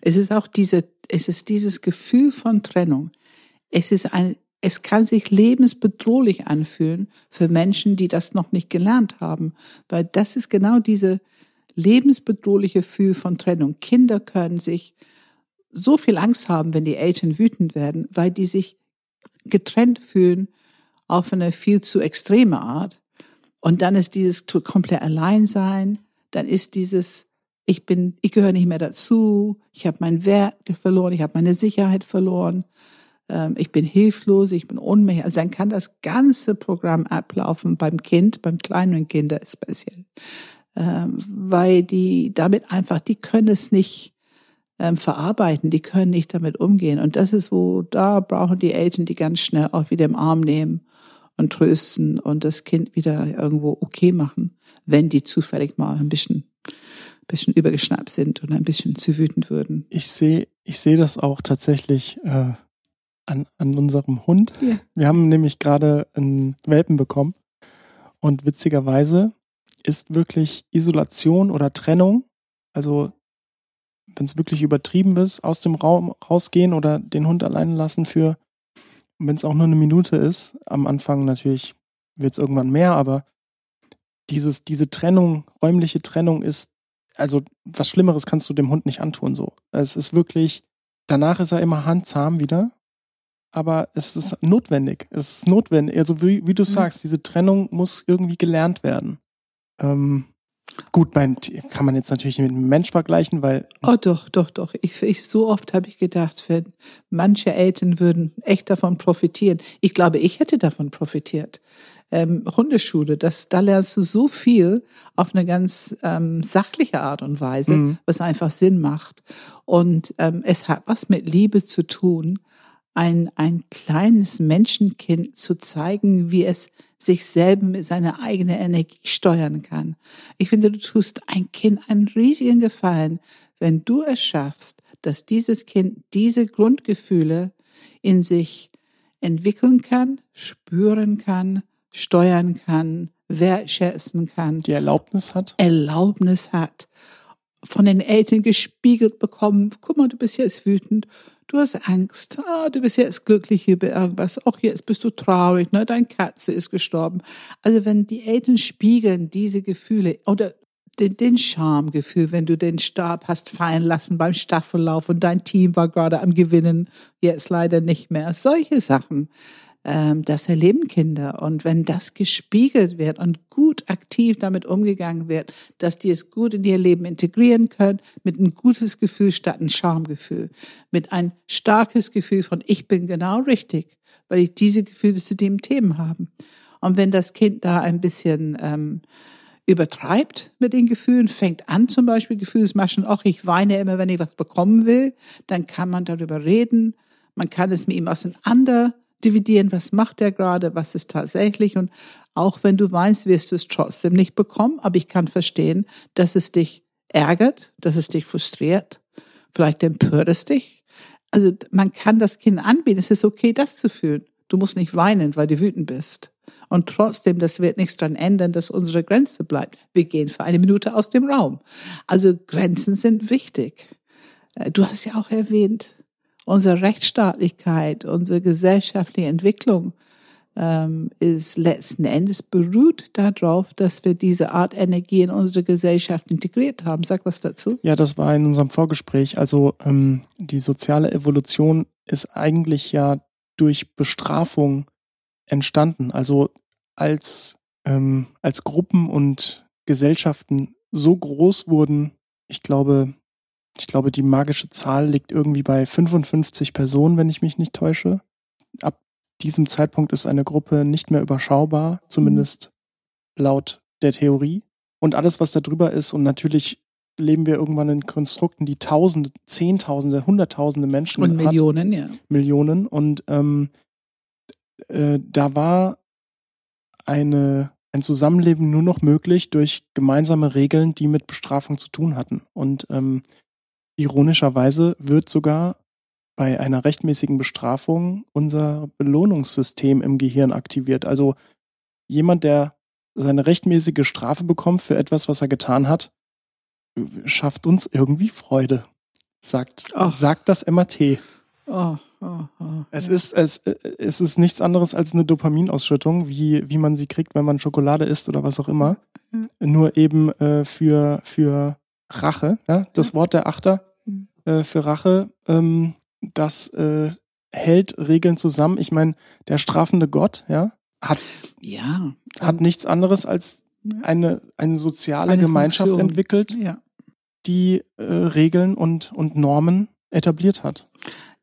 Es ist auch diese, es ist dieses Gefühl von Trennung. Es ist ein es kann sich lebensbedrohlich anfühlen für Menschen, die das noch nicht gelernt haben, weil das ist genau diese lebensbedrohliche Gefühl von Trennung. Kinder können sich so viel Angst haben, wenn die Eltern wütend werden, weil die sich getrennt fühlen auf eine viel zu extreme Art. Und dann ist dieses komplett allein sein, dann ist dieses ich bin, ich gehöre nicht mehr dazu, ich habe meinen Wert verloren, ich habe meine Sicherheit verloren ich bin hilflos, ich bin ohnmächtig. Also dann kann das ganze Programm ablaufen beim Kind, beim kleinen Kinder speziell. Ähm, weil die damit einfach, die können es nicht ähm, verarbeiten, die können nicht damit umgehen. Und das ist wo, da brauchen die Eltern die ganz schnell auch wieder im Arm nehmen und trösten und das Kind wieder irgendwo okay machen, wenn die zufällig mal ein bisschen bisschen übergeschnappt sind und ein bisschen zu wütend würden. Ich sehe, ich sehe das auch tatsächlich äh, an, an unserem Hund. Ja. Wir haben nämlich gerade einen Welpen bekommen. Und witzigerweise ist wirklich Isolation oder Trennung, also wenn es wirklich übertrieben ist, aus dem Raum rausgehen oder den Hund alleine lassen für, wenn es auch nur eine Minute ist, am Anfang natürlich wird es irgendwann mehr, aber dieses, diese Trennung, räumliche Trennung ist, also was Schlimmeres kannst du dem Hund nicht antun, so. Es ist wirklich, danach ist er immer handzahm wieder aber es ist notwendig. Es ist notwendig. Also wie, wie du mhm. sagst, diese Trennung muss irgendwie gelernt werden. ähm, gut, mein, kann man jetzt natürlich mit einem Mensch vergleichen, weil. Oh doch, doch, doch. Ich, ich so oft habe ich gedacht, wenn manche Eltern würden echt davon profitieren. Ich glaube, ich hätte davon profitiert. Ähm, Hundeschule, das, da lernst du so viel auf eine ganz ähm, sachliche Art und Weise, mhm. was einfach Sinn macht. Und ähm, es hat was mit Liebe zu tun ein, ein kleines Menschenkind zu zeigen, wie es sich selber mit seiner eigenen Energie steuern kann. Ich finde, du tust ein Kind einen riesigen Gefallen, wenn du es schaffst, dass dieses Kind diese Grundgefühle in sich entwickeln kann, spüren kann, steuern kann, wertschätzen kann. Die Erlaubnis hat? Erlaubnis hat. Von den Eltern gespiegelt bekommen, guck mal, du bist jetzt wütend Du hast Angst. Ah, du bist jetzt glücklich über irgendwas. Ach, jetzt bist du traurig. Ne? Dein Katze ist gestorben. Also wenn die Eltern spiegeln diese Gefühle oder den, den Schamgefühl, wenn du den Stab hast fallen lassen beim Staffellauf und dein Team war gerade am Gewinnen, jetzt leider nicht mehr. Solche Sachen das erleben Kinder. Und wenn das gespiegelt wird und gut aktiv damit umgegangen wird, dass die es gut in ihr Leben integrieren können, mit ein gutes Gefühl statt ein Schamgefühl, mit ein starkes Gefühl von ich bin genau richtig, weil ich diese Gefühle zu dem Themen habe. Und wenn das Kind da ein bisschen ähm, übertreibt mit den Gefühlen, fängt an zum Beispiel Gefühlsmaschen, ach, ich weine immer, wenn ich was bekommen will, dann kann man darüber reden, man kann es mit ihm auseinander dividieren, was macht er gerade, was ist tatsächlich. Und auch wenn du weinst, wirst du es trotzdem nicht bekommen. Aber ich kann verstehen, dass es dich ärgert, dass es dich frustriert. Vielleicht empört es dich. Also man kann das Kind anbieten. Es ist okay, das zu fühlen. Du musst nicht weinen, weil du wütend bist. Und trotzdem, das wird nichts daran ändern, dass unsere Grenze bleibt. Wir gehen für eine Minute aus dem Raum. Also Grenzen sind wichtig. Äh, du hast ja auch erwähnt, unsere Rechtsstaatlichkeit, unsere gesellschaftliche Entwicklung ähm, ist letzten Endes beruht darauf, dass wir diese Art Energie in unsere Gesellschaft integriert haben. Sag was dazu. Ja, das war in unserem Vorgespräch. Also ähm, die soziale Evolution ist eigentlich ja durch Bestrafung entstanden. Also als, ähm, als Gruppen und Gesellschaften so groß wurden, ich glaube, ich glaube, die magische Zahl liegt irgendwie bei 55 Personen, wenn ich mich nicht täusche. Ab diesem Zeitpunkt ist eine Gruppe nicht mehr überschaubar, zumindest mhm. laut der Theorie. Und alles, was da drüber ist, und natürlich leben wir irgendwann in Konstrukten, die Tausende, Zehntausende, Hunderttausende Menschen und Millionen, hat, ja. Millionen. Und ähm, äh, da war eine ein Zusammenleben nur noch möglich durch gemeinsame Regeln, die mit Bestrafung zu tun hatten. Und ähm, Ironischerweise wird sogar bei einer rechtmäßigen Bestrafung unser Belohnungssystem im Gehirn aktiviert. Also jemand, der seine rechtmäßige Strafe bekommt für etwas, was er getan hat, schafft uns irgendwie Freude, sagt, oh. sagt das MAT. Oh, oh, oh, es, ja. ist, es, es ist nichts anderes als eine Dopaminausschüttung, wie, wie man sie kriegt, wenn man Schokolade isst oder was auch immer. Mhm. Nur eben äh, für, für Rache. Ja? Das Wort der Achter äh, für Rache, ähm, das äh, hält Regeln zusammen. Ich meine, der strafende Gott, ja, hat, ja, hat nichts anderes als eine, eine soziale eine Gemeinschaft Funktion. entwickelt, ja. die äh, Regeln und, und Normen etabliert hat.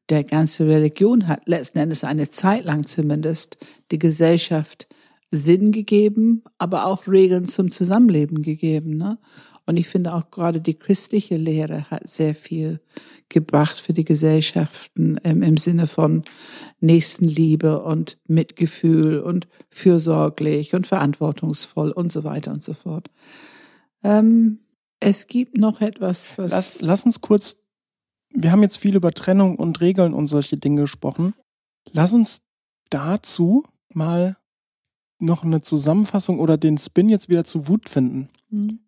Der ganze Religion hat letzten Endes eine Zeit lang zumindest die Gesellschaft Sinn gegeben, aber auch Regeln zum Zusammenleben gegeben. Ne? Und ich finde auch gerade die christliche Lehre hat sehr viel gebracht für die Gesellschaften im, im Sinne von Nächstenliebe und Mitgefühl und fürsorglich und verantwortungsvoll und so weiter und so fort. Ähm, es gibt noch etwas, was. Lass, lass uns kurz, wir haben jetzt viel über Trennung und Regeln und solche Dinge gesprochen. Lass uns dazu mal noch eine Zusammenfassung oder den Spin jetzt wieder zu Wut finden. Mhm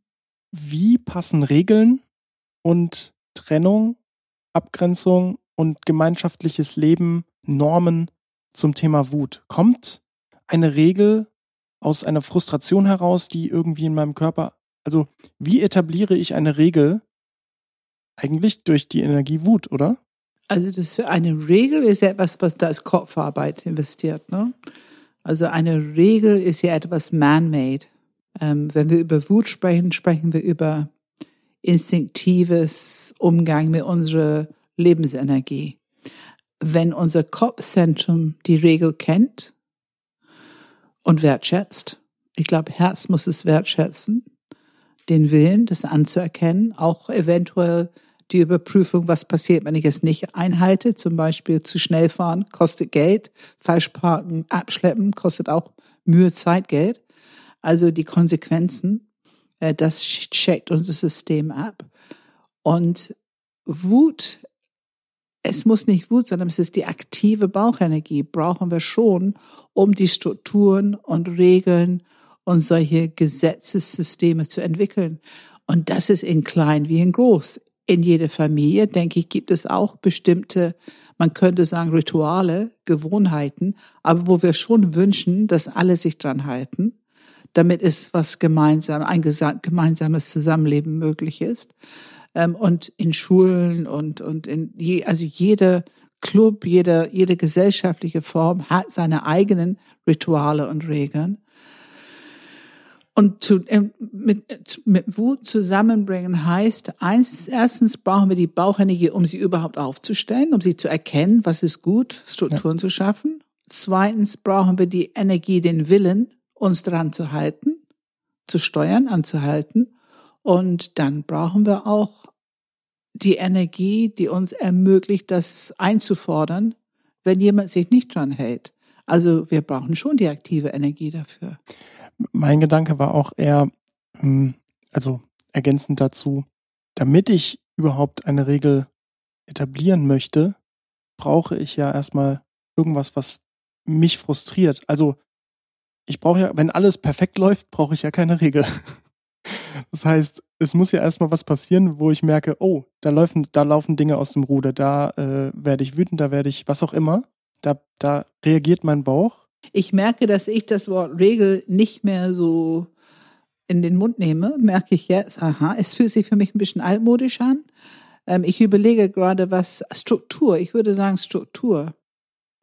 wie passen Regeln und Trennung, Abgrenzung und gemeinschaftliches Leben, Normen zum Thema Wut? Kommt eine Regel aus einer Frustration heraus, die irgendwie in meinem Körper, also wie etabliere ich eine Regel? Eigentlich durch die Energie Wut, oder? Also das eine Regel ist ja etwas, was da als Kopfarbeit investiert, ne? Also eine Regel ist ja etwas man-made. Ähm, wenn wir über Wut sprechen, sprechen wir über instinktives Umgang mit unserer Lebensenergie. Wenn unser Kopfzentrum die Regel kennt und wertschätzt, ich glaube, Herz muss es wertschätzen, den Willen, das anzuerkennen, auch eventuell die Überprüfung, was passiert, wenn ich es nicht einhalte, zum Beispiel zu schnell fahren, kostet Geld, falsch parken, abschleppen, kostet auch Mühe, Zeit, Geld. Also die Konsequenzen, äh, das checkt unser System ab. Und Wut, es muss nicht Wut sein, es ist die aktive Bauchenergie, brauchen wir schon, um die Strukturen und Regeln und solche Gesetzessysteme zu entwickeln. Und das ist in klein wie in groß. In jeder Familie, denke ich, gibt es auch bestimmte, man könnte sagen, Rituale, Gewohnheiten, aber wo wir schon wünschen, dass alle sich dran halten, damit es was gemeinsam, ein gemeinsames Zusammenleben möglich ist. Ähm, und in Schulen und, und in je, also jeder Club, jede, jede gesellschaftliche Form hat seine eigenen Rituale und Regeln. Und zu, äh, mit, mit Wut zusammenbringen heißt, eins, erstens brauchen wir die Bauchenergie, um sie überhaupt aufzustellen, um sie zu erkennen, was ist gut, Strukturen ja. zu schaffen. Zweitens brauchen wir die Energie, den Willen, uns dran zu halten, zu steuern, anzuhalten. Und dann brauchen wir auch die Energie, die uns ermöglicht, das einzufordern, wenn jemand sich nicht dran hält. Also wir brauchen schon die aktive Energie dafür mein Gedanke war auch eher, ähm, also ergänzend dazu, damit ich überhaupt eine Regel etablieren möchte, brauche ich ja erstmal irgendwas, was mich frustriert. Also ich brauche ja, wenn alles perfekt läuft, brauche ich ja keine Regel. Das heißt, es muss ja erstmal was passieren, wo ich merke, oh, da laufen, da laufen Dinge aus dem Ruder, da äh, werde ich wütend, da werde ich was auch immer. Da, da reagiert mein Bauch ich merke, dass ich das Wort Regel nicht mehr so in den Mund nehme, merke ich jetzt, aha, es fühlt sich für mich ein bisschen altmodisch an. Ähm, ich überlege gerade, was Struktur, ich würde sagen Struktur.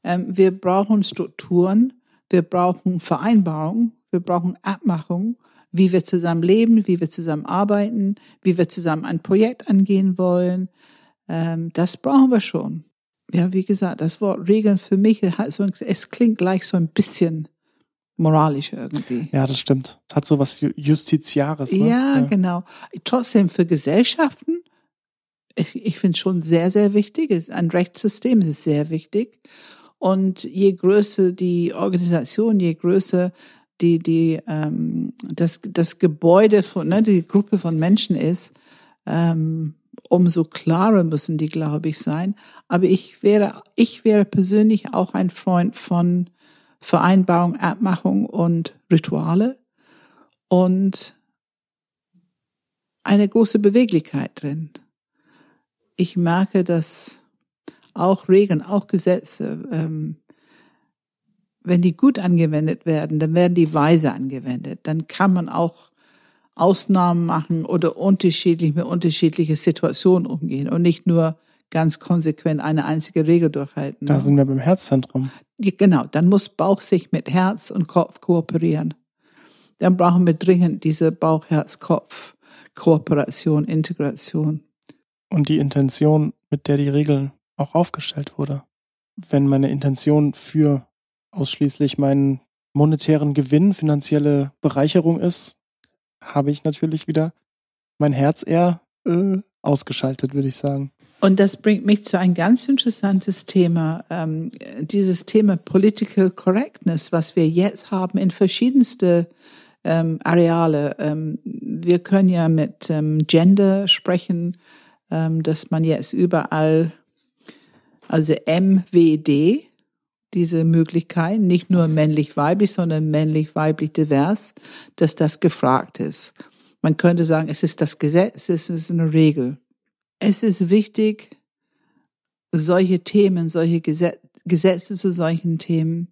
Ähm, wir brauchen Strukturen, wir brauchen Vereinbarungen, wir brauchen Abmachungen, wie wir zusammen leben, wie wir zusammen arbeiten, wie wir zusammen ein Projekt angehen wollen. Ähm, das brauchen wir schon ja, wie gesagt, das Wort Regeln für mich, so, es klingt gleich so ein bisschen moralisch irgendwie. Ja, das stimmt. Es hat so was Justiziares. Ne? Ja, ja, genau. Trotzdem für Gesellschaften, ich, ich finde es schon sehr, sehr wichtig. Ein Rechtssystem ist sehr wichtig. Und je größer die Organisation, je größer die, die, ähm, das, das Gebäude von, ne, die Gruppe von Menschen ist, ähm, umso klarer müssen die, glaube ich, sein. Aber ich wäre, ich wäre persönlich auch ein Freund von Vereinbarung, Abmachung und Rituale und eine große Beweglichkeit drin. Ich merke, dass auch Regeln, auch Gesetze, ähm, wenn die gut angewendet werden, dann werden die weise angewendet. Dann kann man auch Ausnahmen machen oder unterschiedlich mit unterschiedlichen Situationen umgehen und nicht nur ganz konsequent eine einzige Regel durchhalten. Da sind wir beim Herzzentrum. Genau, dann muss Bauch sich mit Herz und Kopf kooperieren. Dann brauchen wir dringend diese Bauch-Herz-Kopf-Kooperation, Integration. Und die Intention, mit der die Regel auch aufgestellt wurde. Wenn meine Intention für ausschließlich meinen monetären Gewinn, finanzielle Bereicherung ist, habe ich natürlich wieder mein Herz eher äh, ausgeschaltet, würde ich sagen. Und das bringt mich zu ein ganz interessantes Thema, ähm, dieses Thema Political Correctness, was wir jetzt haben in verschiedenste ähm, Areale. Ähm, wir können ja mit ähm, Gender sprechen, ähm, dass man jetzt überall, also MWD, diese Möglichkeit, nicht nur männlich-weiblich, sondern männlich-weiblich divers, dass das gefragt ist. Man könnte sagen, es ist das Gesetz, es ist eine Regel. Es ist wichtig, solche Themen, solche Gesetze zu solchen Themen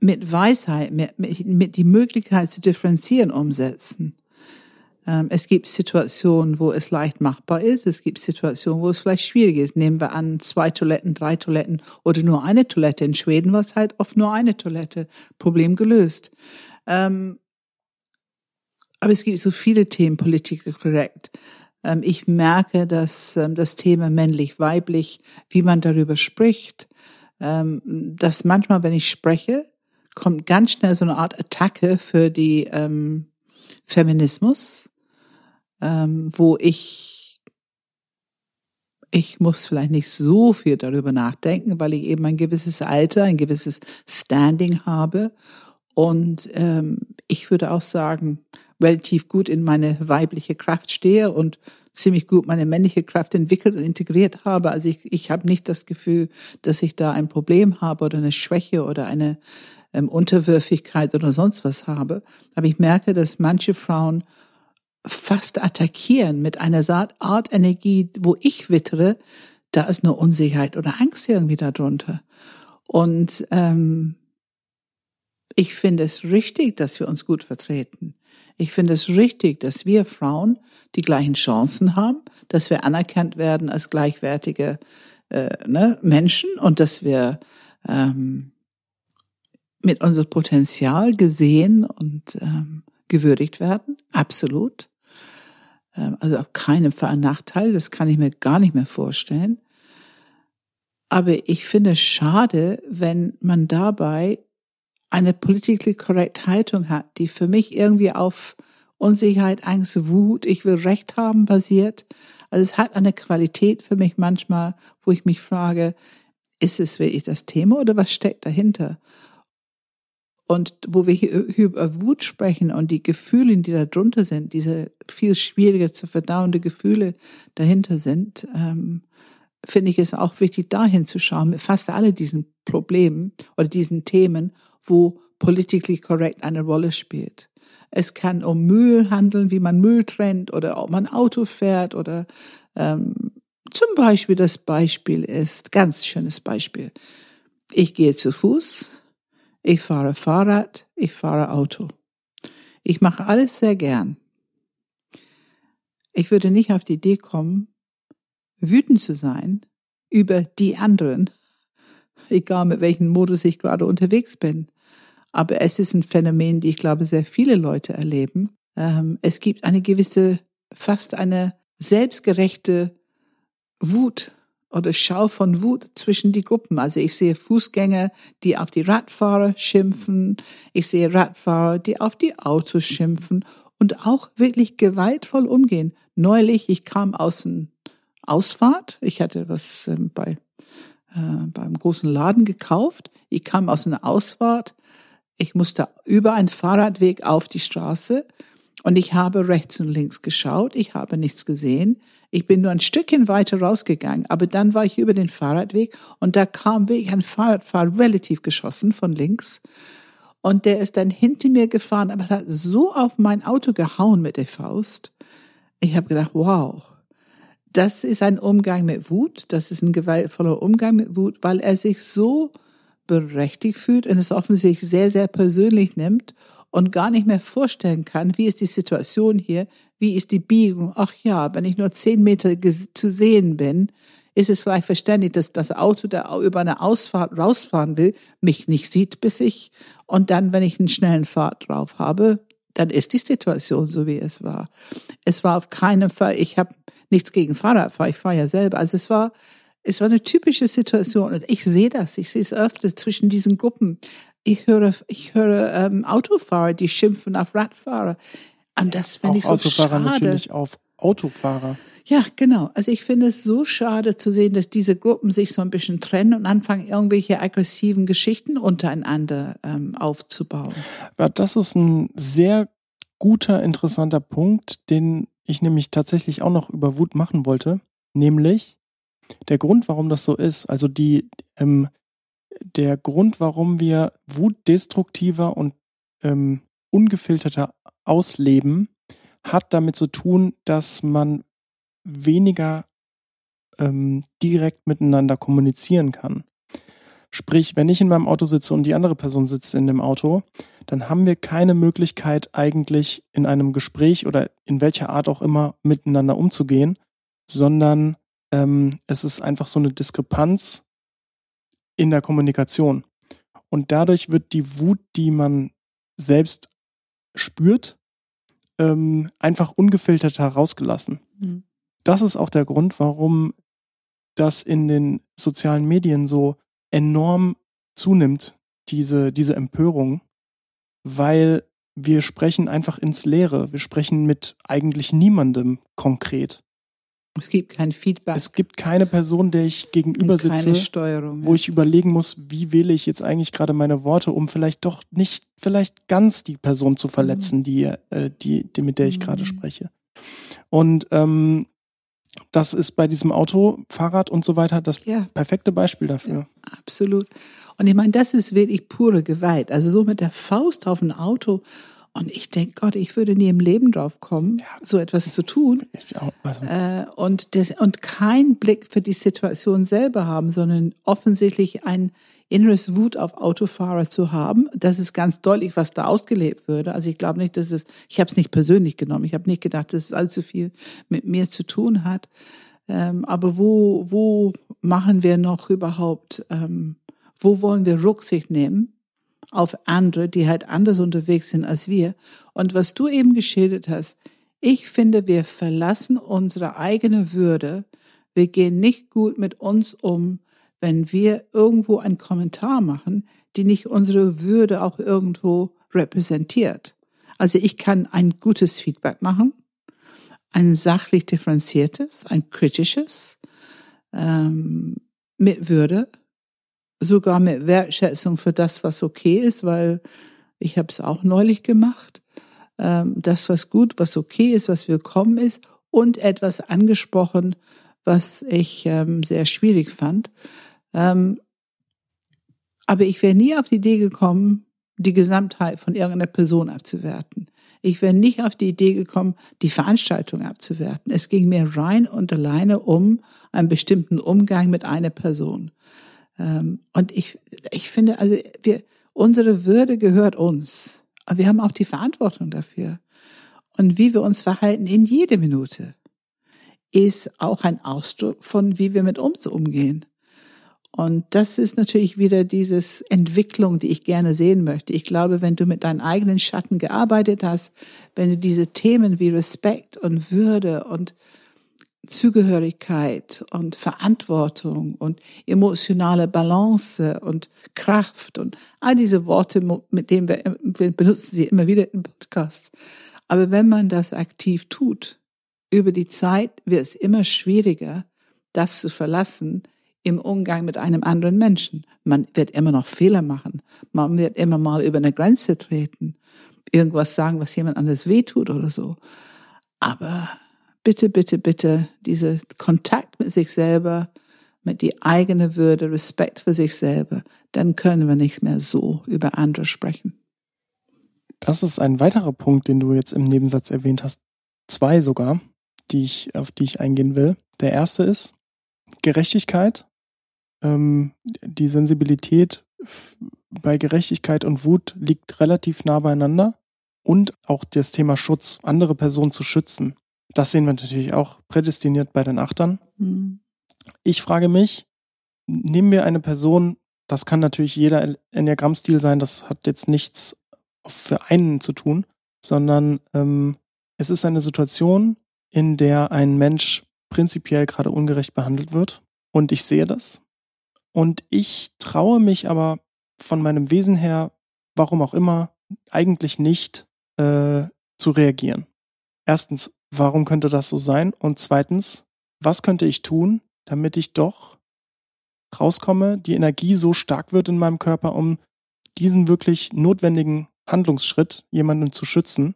mit Weisheit, mit, mit, mit die Möglichkeit zu differenzieren umsetzen. Ähm, es gibt Situationen, wo es leicht machbar ist. Es gibt Situationen, wo es vielleicht schwierig ist. Nehmen wir an, zwei Toiletten, drei Toiletten oder nur eine Toilette. In Schweden war es halt oft nur eine Toilette. Problem gelöst. Ähm, Aber es gibt so viele Themen, political correct. Ähm, ich merke, dass das Thema männlich-weiblich, wie man darüber spricht, dass manchmal, wenn ich spreche, kommt ganz schnell so eine Art Attacke für die Feminismus, ähm, wo ich ich muss vielleicht nicht so viel darüber nachdenken, weil ich eben ein gewisses Alter, ein gewisses Standing habe. Und ähm, ich würde auch sagen, relativ gut in meine weibliche Kraft stehe und ziemlich gut meine männliche Kraft entwickelt und integriert habe. Also ich, ich habe nicht das Gefühl, dass ich da ein Problem habe oder eine Schwäche oder eine ähm, Unterwürfigkeit oder sonst was habe. Aber ich merke, dass manche Frauen fast attackieren mit einer Art Energie, wo ich wittere, da ist eine Unsicherheit oder Angst irgendwie darunter. Und ähm, ich finde es richtig, dass wir uns gut vertreten. Ich finde es richtig, dass wir Frauen die gleichen Chancen haben, dass wir anerkannt werden als gleichwertige äh, ne, Menschen und dass wir ähm, mit unserem Potenzial gesehen und ähm, gewürdigt werden. Absolut. Ähm, also auf keinen Fall ein Nachteil, das kann ich mir gar nicht mehr vorstellen. Aber ich finde es schade, wenn man dabei eine politically correct Haltung hat, die für mich irgendwie auf Unsicherheit, Angst, Wut, ich will Recht haben basiert. Also es hat eine Qualität für mich manchmal, wo ich mich frage, ist es wirklich das Thema oder was steckt dahinter? Und wo wir hier über Wut sprechen und die Gefühle, die da drunter sind, diese viel schwieriger zu verdauende Gefühle dahinter sind, ähm, finde ich es auch wichtig, dahin zu schauen, mit fast alle diesen Problemen oder diesen Themen, wo politically correct eine Rolle spielt. Es kann um Müll handeln, wie man Müll trennt oder ob man Auto fährt oder ähm, zum Beispiel das Beispiel ist, ganz schönes Beispiel. Ich gehe zu Fuß, ich fahre Fahrrad, ich fahre Auto. Ich mache alles sehr gern. Ich würde nicht auf die Idee kommen, wütend zu sein über die anderen, egal mit welchem Modus ich gerade unterwegs bin. Aber es ist ein Phänomen, die ich glaube, sehr viele Leute erleben. Ähm, es gibt eine gewisse, fast eine selbstgerechte Wut oder Schau von Wut zwischen die Gruppen. Also ich sehe Fußgänger, die auf die Radfahrer schimpfen. Ich sehe Radfahrer, die auf die Autos schimpfen und auch wirklich gewaltvoll umgehen. Neulich, ich kam aus einer Ausfahrt. Ich hatte was äh, bei äh, beim großen Laden gekauft. Ich kam aus einer Ausfahrt. Ich musste über einen Fahrradweg auf die Straße und ich habe rechts und links geschaut. Ich habe nichts gesehen. Ich bin nur ein Stückchen weiter rausgegangen, aber dann war ich über den Fahrradweg und da kam wirklich ein Fahrradfahrer relativ geschossen von links. Und der ist dann hinter mir gefahren, aber hat so auf mein Auto gehauen mit der Faust. Ich habe gedacht, wow, das ist ein Umgang mit Wut, das ist ein gewaltvoller Umgang mit Wut, weil er sich so berechtigt fühlt und es offensichtlich sehr, sehr persönlich nimmt und gar nicht mehr vorstellen kann, wie ist die Situation hier, wie ist die Biegung. Ach ja, wenn ich nur zehn Meter zu sehen bin, ist es vielleicht verständlich, dass das Auto, der über eine Ausfahrt rausfahren will, mich nicht sieht bis ich. Und dann, wenn ich einen schnellen Fahrt drauf habe, dann ist die Situation so, wie es war. Es war auf keinen Fall, ich habe nichts gegen Fahrradfahren, ich fahre ja selber. Also es war, es war eine typische Situation und ich sehe das, ich sehe es öfter zwischen diesen Gruppen ich höre, ich höre ähm, Autofahrer, die schimpfen auf Radfahrer. Und das finde ich so Autofahrer schade. natürlich auf Autofahrer. Ja, genau. Also ich finde es so schade zu sehen, dass diese Gruppen sich so ein bisschen trennen und anfangen, irgendwelche aggressiven Geschichten untereinander ähm, aufzubauen. Aber das ist ein sehr guter, interessanter Punkt, den ich nämlich tatsächlich auch noch über Wut machen wollte. Nämlich der Grund, warum das so ist. Also die, ähm, der Grund, warum wir Wut destruktiver und ähm, ungefilterter ausleben, hat damit zu tun, dass man weniger ähm, direkt miteinander kommunizieren kann. Sprich, wenn ich in meinem Auto sitze und die andere Person sitzt in dem Auto, dann haben wir keine Möglichkeit eigentlich in einem Gespräch oder in welcher Art auch immer miteinander umzugehen, sondern ähm, es ist einfach so eine Diskrepanz in der Kommunikation. Und dadurch wird die Wut, die man selbst spürt, ähm, einfach ungefilterter rausgelassen. Mhm. Das ist auch der Grund, warum das in den sozialen Medien so enorm zunimmt, diese, diese Empörung, weil wir sprechen einfach ins Leere. Wir sprechen mit eigentlich niemandem konkret. Es gibt kein Feedback. Es gibt keine Person, der ich gegenüber sitze, Steuerung. wo ja. ich überlegen muss, wie wähle ich jetzt eigentlich gerade meine Worte, um vielleicht doch nicht, vielleicht ganz die Person zu verletzen, die, äh, die, die, mit der ich gerade Mhm. spreche. Und ähm, das ist bei diesem Auto, Fahrrad und so weiter das ja, perfekte Beispiel dafür. absolut. Und ich meine, das ist wirklich pure Gewalt. Also so mit der Faust auf ein Auto. Und ich denke, Gott, ich würde nie im Leben drauf kommen, so etwas zu tun. Auch- also, Äh, und, das, und kein Blick für die Situation selber haben, sondern offensichtlich ein inneres Wut auf Autofahrer zu haben. Das ist ganz deutlich, was da ausgelebt würde. Also ich glaube nicht, dass es, ich habe es nicht persönlich genommen. Ich habe nicht gedacht, dass es allzu viel mit mir zu tun hat. Ähm, aber wo, wo machen wir noch überhaupt, ähm, wo wollen wir Rücksicht nehmen auf andere, die halt anders unterwegs sind als wir? Und was du eben geschildert hast, ich finde, wir verlassen unsere eigene Würde. Wir gehen nicht gut mit uns um, wenn wir irgendwo einen Kommentar machen, die nicht unsere Würde auch irgendwo repräsentiert. Also ich kann ein gutes Feedback machen, ein sachlich differenziertes, ein kritisches, ähm, mit Würde, sogar mit Wertschätzung für das, was okay ist, weil ich habe es auch neulich gemacht. Ähm, das, was gut, was okay ist, was willkommen ist und etwas angesprochen, was ich ähm, sehr schwierig fand. Ähm, aber ich wäre nie auf die Idee gekommen, die Gesamtheit von irgendeiner Person abzuwerten. Ich wäre nicht auf die Idee gekommen, die Veranstaltung abzuwerten. Es ging mir rein und alleine um einen bestimmten Umgang mit einer Person. Ähm, und ich, ich finde, also wir, unsere Würde gehört uns. Aber wir haben auch die Verantwortung dafür. Und wie wir uns verhalten in jede Minute ist auch ein Ausdruck von, wie wir mit uns umgehen. Und das ist natürlich wieder dieses Entwicklung, die ich gerne sehen möchte. Ich glaube, wenn du mit deinen eigenen Schatten gearbeitet hast, wenn du diese Themen wie Respekt und Würde und Zugehörigkeit und Verantwortung und emotionale Balance und Kraft und all diese Worte, mit denen wir, wir benutzen sie immer wieder im Podcast. Aber wenn man das aktiv tut, über die Zeit wird es immer schwieriger, das zu verlassen im Umgang mit einem anderen Menschen. Man wird immer noch Fehler machen. Man wird immer mal über eine Grenze treten, irgendwas sagen, was jemand anderes wehtut oder so. Aber bitte, bitte, bitte, diese Kontakt mit sich selber, mit die eigene Würde, Respekt für sich selber, dann können wir nicht mehr so über andere sprechen. Das ist ein weiterer Punkt, den du jetzt im Nebensatz erwähnt hast. Zwei sogar, die ich, auf die ich eingehen will. Der erste ist Gerechtigkeit. Ähm, die Sensibilität bei Gerechtigkeit und Wut liegt relativ nah beieinander. Und auch das Thema Schutz, andere Personen zu schützen. Das sehen wir natürlich auch prädestiniert bei den Achtern. Hm. Ich frage mich, nehmen wir eine Person, das kann natürlich jeder Enneagramm-Stil sein, das hat jetzt nichts für einen zu tun, sondern ähm, es ist eine Situation, in der ein Mensch prinzipiell gerade ungerecht behandelt wird. Und ich sehe das. Und ich traue mich aber von meinem Wesen her, warum auch immer, eigentlich nicht äh, zu reagieren. Erstens, warum könnte das so sein? Und zweitens, was könnte ich tun, damit ich doch rauskomme, die Energie so stark wird in meinem Körper, um diesen wirklich notwendigen Handlungsschritt, jemanden zu schützen,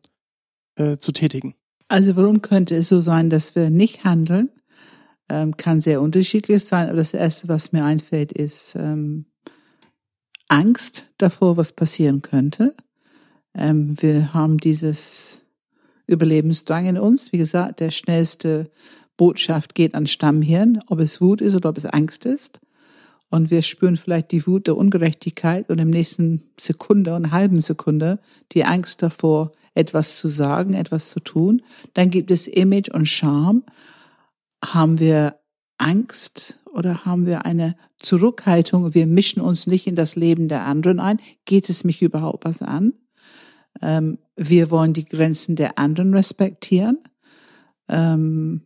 äh, zu tätigen. Also warum könnte es so sein, dass wir nicht handeln? Ähm, kann sehr unterschiedlich sein, aber das Erste, was mir einfällt, ist ähm, Angst davor, was passieren könnte. Ähm, wir haben dieses Überlebensdrang in uns. Wie gesagt, der schnellste Botschaft geht an Stammhirn, ob es Wut ist oder ob es Angst ist. Und wir spüren vielleicht die Wut der Ungerechtigkeit und im nächsten Sekunde und halben Sekunde die Angst davor, etwas zu sagen, etwas zu tun. Dann gibt es Image und Scham. Haben wir Angst oder haben wir eine Zurückhaltung? Wir mischen uns nicht in das Leben der anderen ein. Geht es mich überhaupt was an? Ähm, wir wollen die Grenzen der anderen respektieren. Ähm,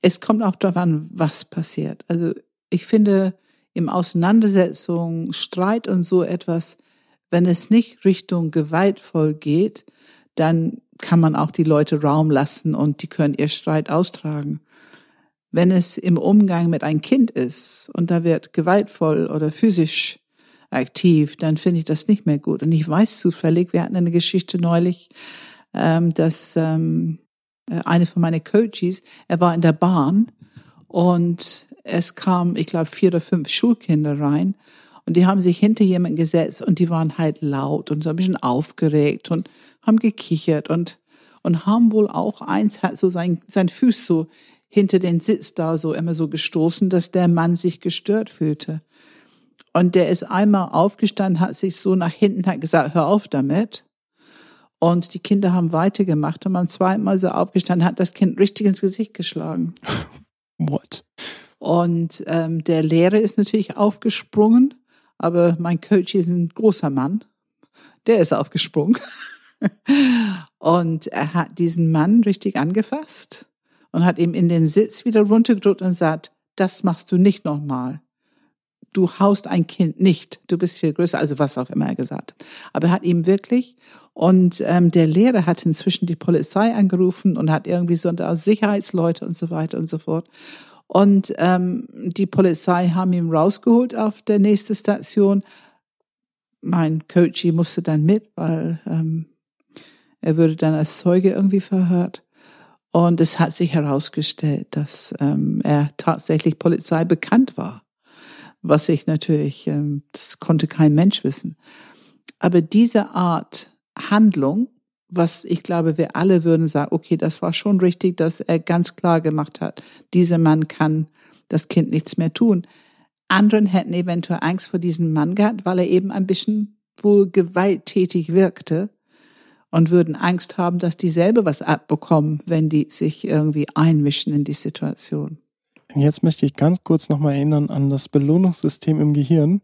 es kommt auch darauf an, was passiert. Also ich finde, im Auseinandersetzung, Streit und so etwas, wenn es nicht Richtung gewaltvoll geht, dann kann man auch die Leute Raum lassen und die können ihr Streit austragen. Wenn es im Umgang mit einem Kind ist und da wird gewaltvoll oder physisch aktiv, dann finde ich das nicht mehr gut. Und ich weiß zufällig, wir hatten eine Geschichte neulich, ähm, dass ähm, äh, eine von meinen Coaches, er war in der Bahn und es kam, ich glaube, vier oder fünf Schulkinder rein und die haben sich hinter jemanden gesetzt und die waren halt laut und so ein bisschen aufgeregt und haben gekichert und, und haben wohl auch eins hat so sein, sein Fuß so hinter den Sitz da so immer so gestoßen, dass der Mann sich gestört fühlte. Und der ist einmal aufgestanden, hat sich so nach hinten, hat gesagt, hör auf damit. Und die Kinder haben weitergemacht und beim zweiten Mal so aufgestanden, hat das Kind richtig ins Gesicht geschlagen. What? Und ähm, der Lehrer ist natürlich aufgesprungen, aber mein Coach ist ein großer Mann. Der ist aufgesprungen. und er hat diesen Mann richtig angefasst und hat ihm in den Sitz wieder runtergedrückt und sagt, das machst du nicht nochmal du haust ein Kind nicht, du bist viel größer, also was auch immer er gesagt hat. Aber er hat ihm wirklich, und ähm, der Lehrer hat inzwischen die Polizei angerufen und hat irgendwie so Sicherheitsleute und so weiter und so fort. Und ähm, die Polizei haben ihn rausgeholt auf der nächsten Station. Mein Coachy musste dann mit, weil ähm, er würde dann als Zeuge irgendwie verhört. Und es hat sich herausgestellt, dass ähm, er tatsächlich Polizei bekannt war was ich natürlich, ähm, das konnte kein Mensch wissen. Aber diese Art Handlung, was ich glaube, wir alle würden sagen, okay, das war schon richtig, dass er ganz klar gemacht hat, dieser Mann kann das Kind nichts mehr tun. Anderen hätten eventuell Angst vor diesem Mann gehabt, weil er eben ein bisschen wohl gewalttätig wirkte und würden Angst haben, dass die selber was abbekommen, wenn die sich irgendwie einmischen in die Situation. Jetzt möchte ich ganz kurz nochmal erinnern an das Belohnungssystem im Gehirn.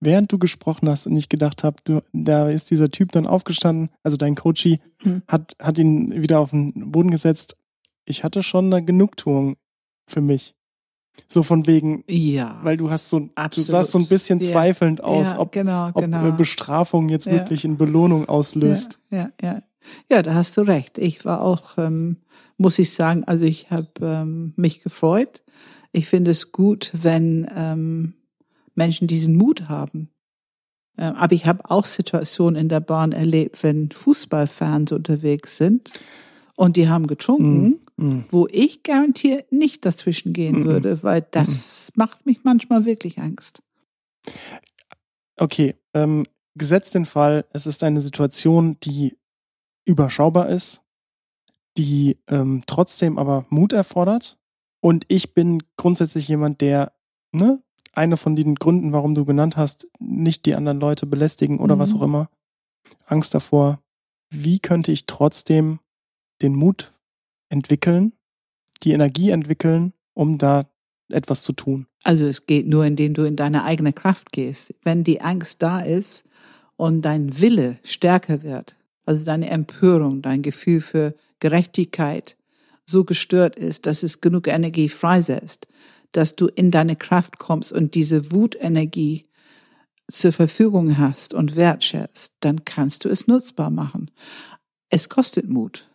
Während du gesprochen hast und ich gedacht habe, du, da ist dieser Typ dann aufgestanden, also dein Coachie, hm. hat, hat ihn wieder auf den Boden gesetzt. Ich hatte schon eine Genugtuung für mich. So von wegen, ja, weil du hast so, absolut. du sahst so ein bisschen zweifelnd aus, ja, ob, genau, ob genau. Bestrafung jetzt ja. wirklich in Belohnung auslöst. Ja, ja, ja. Da hast du recht. Ich war auch, ähm, muss ich sagen, also ich habe ähm, mich gefreut. Ich finde es gut, wenn ähm, Menschen diesen Mut haben. Ähm, aber ich habe auch Situationen in der Bahn erlebt, wenn Fußballfans unterwegs sind und die haben getrunken, mm, mm. wo ich garantiert nicht dazwischen gehen mm, würde, weil das macht mich manchmal wirklich Angst. Okay, ähm, gesetzt den Fall, es ist eine Situation, die überschaubar ist, die ähm, trotzdem aber Mut erfordert und ich bin grundsätzlich jemand, der, ne, eine von den Gründen, warum du genannt hast, nicht die anderen Leute belästigen oder mhm. was auch immer. Angst davor. Wie könnte ich trotzdem den Mut entwickeln, die Energie entwickeln, um da etwas zu tun? Also es geht nur, indem du in deine eigene Kraft gehst. Wenn die Angst da ist und dein Wille stärker wird, also deine Empörung, dein Gefühl für Gerechtigkeit, so gestört ist, dass es genug Energie freisetzt, dass du in deine Kraft kommst und diese Wutenergie zur Verfügung hast und wertschätzt, dann kannst du es nutzbar machen. Es kostet Mut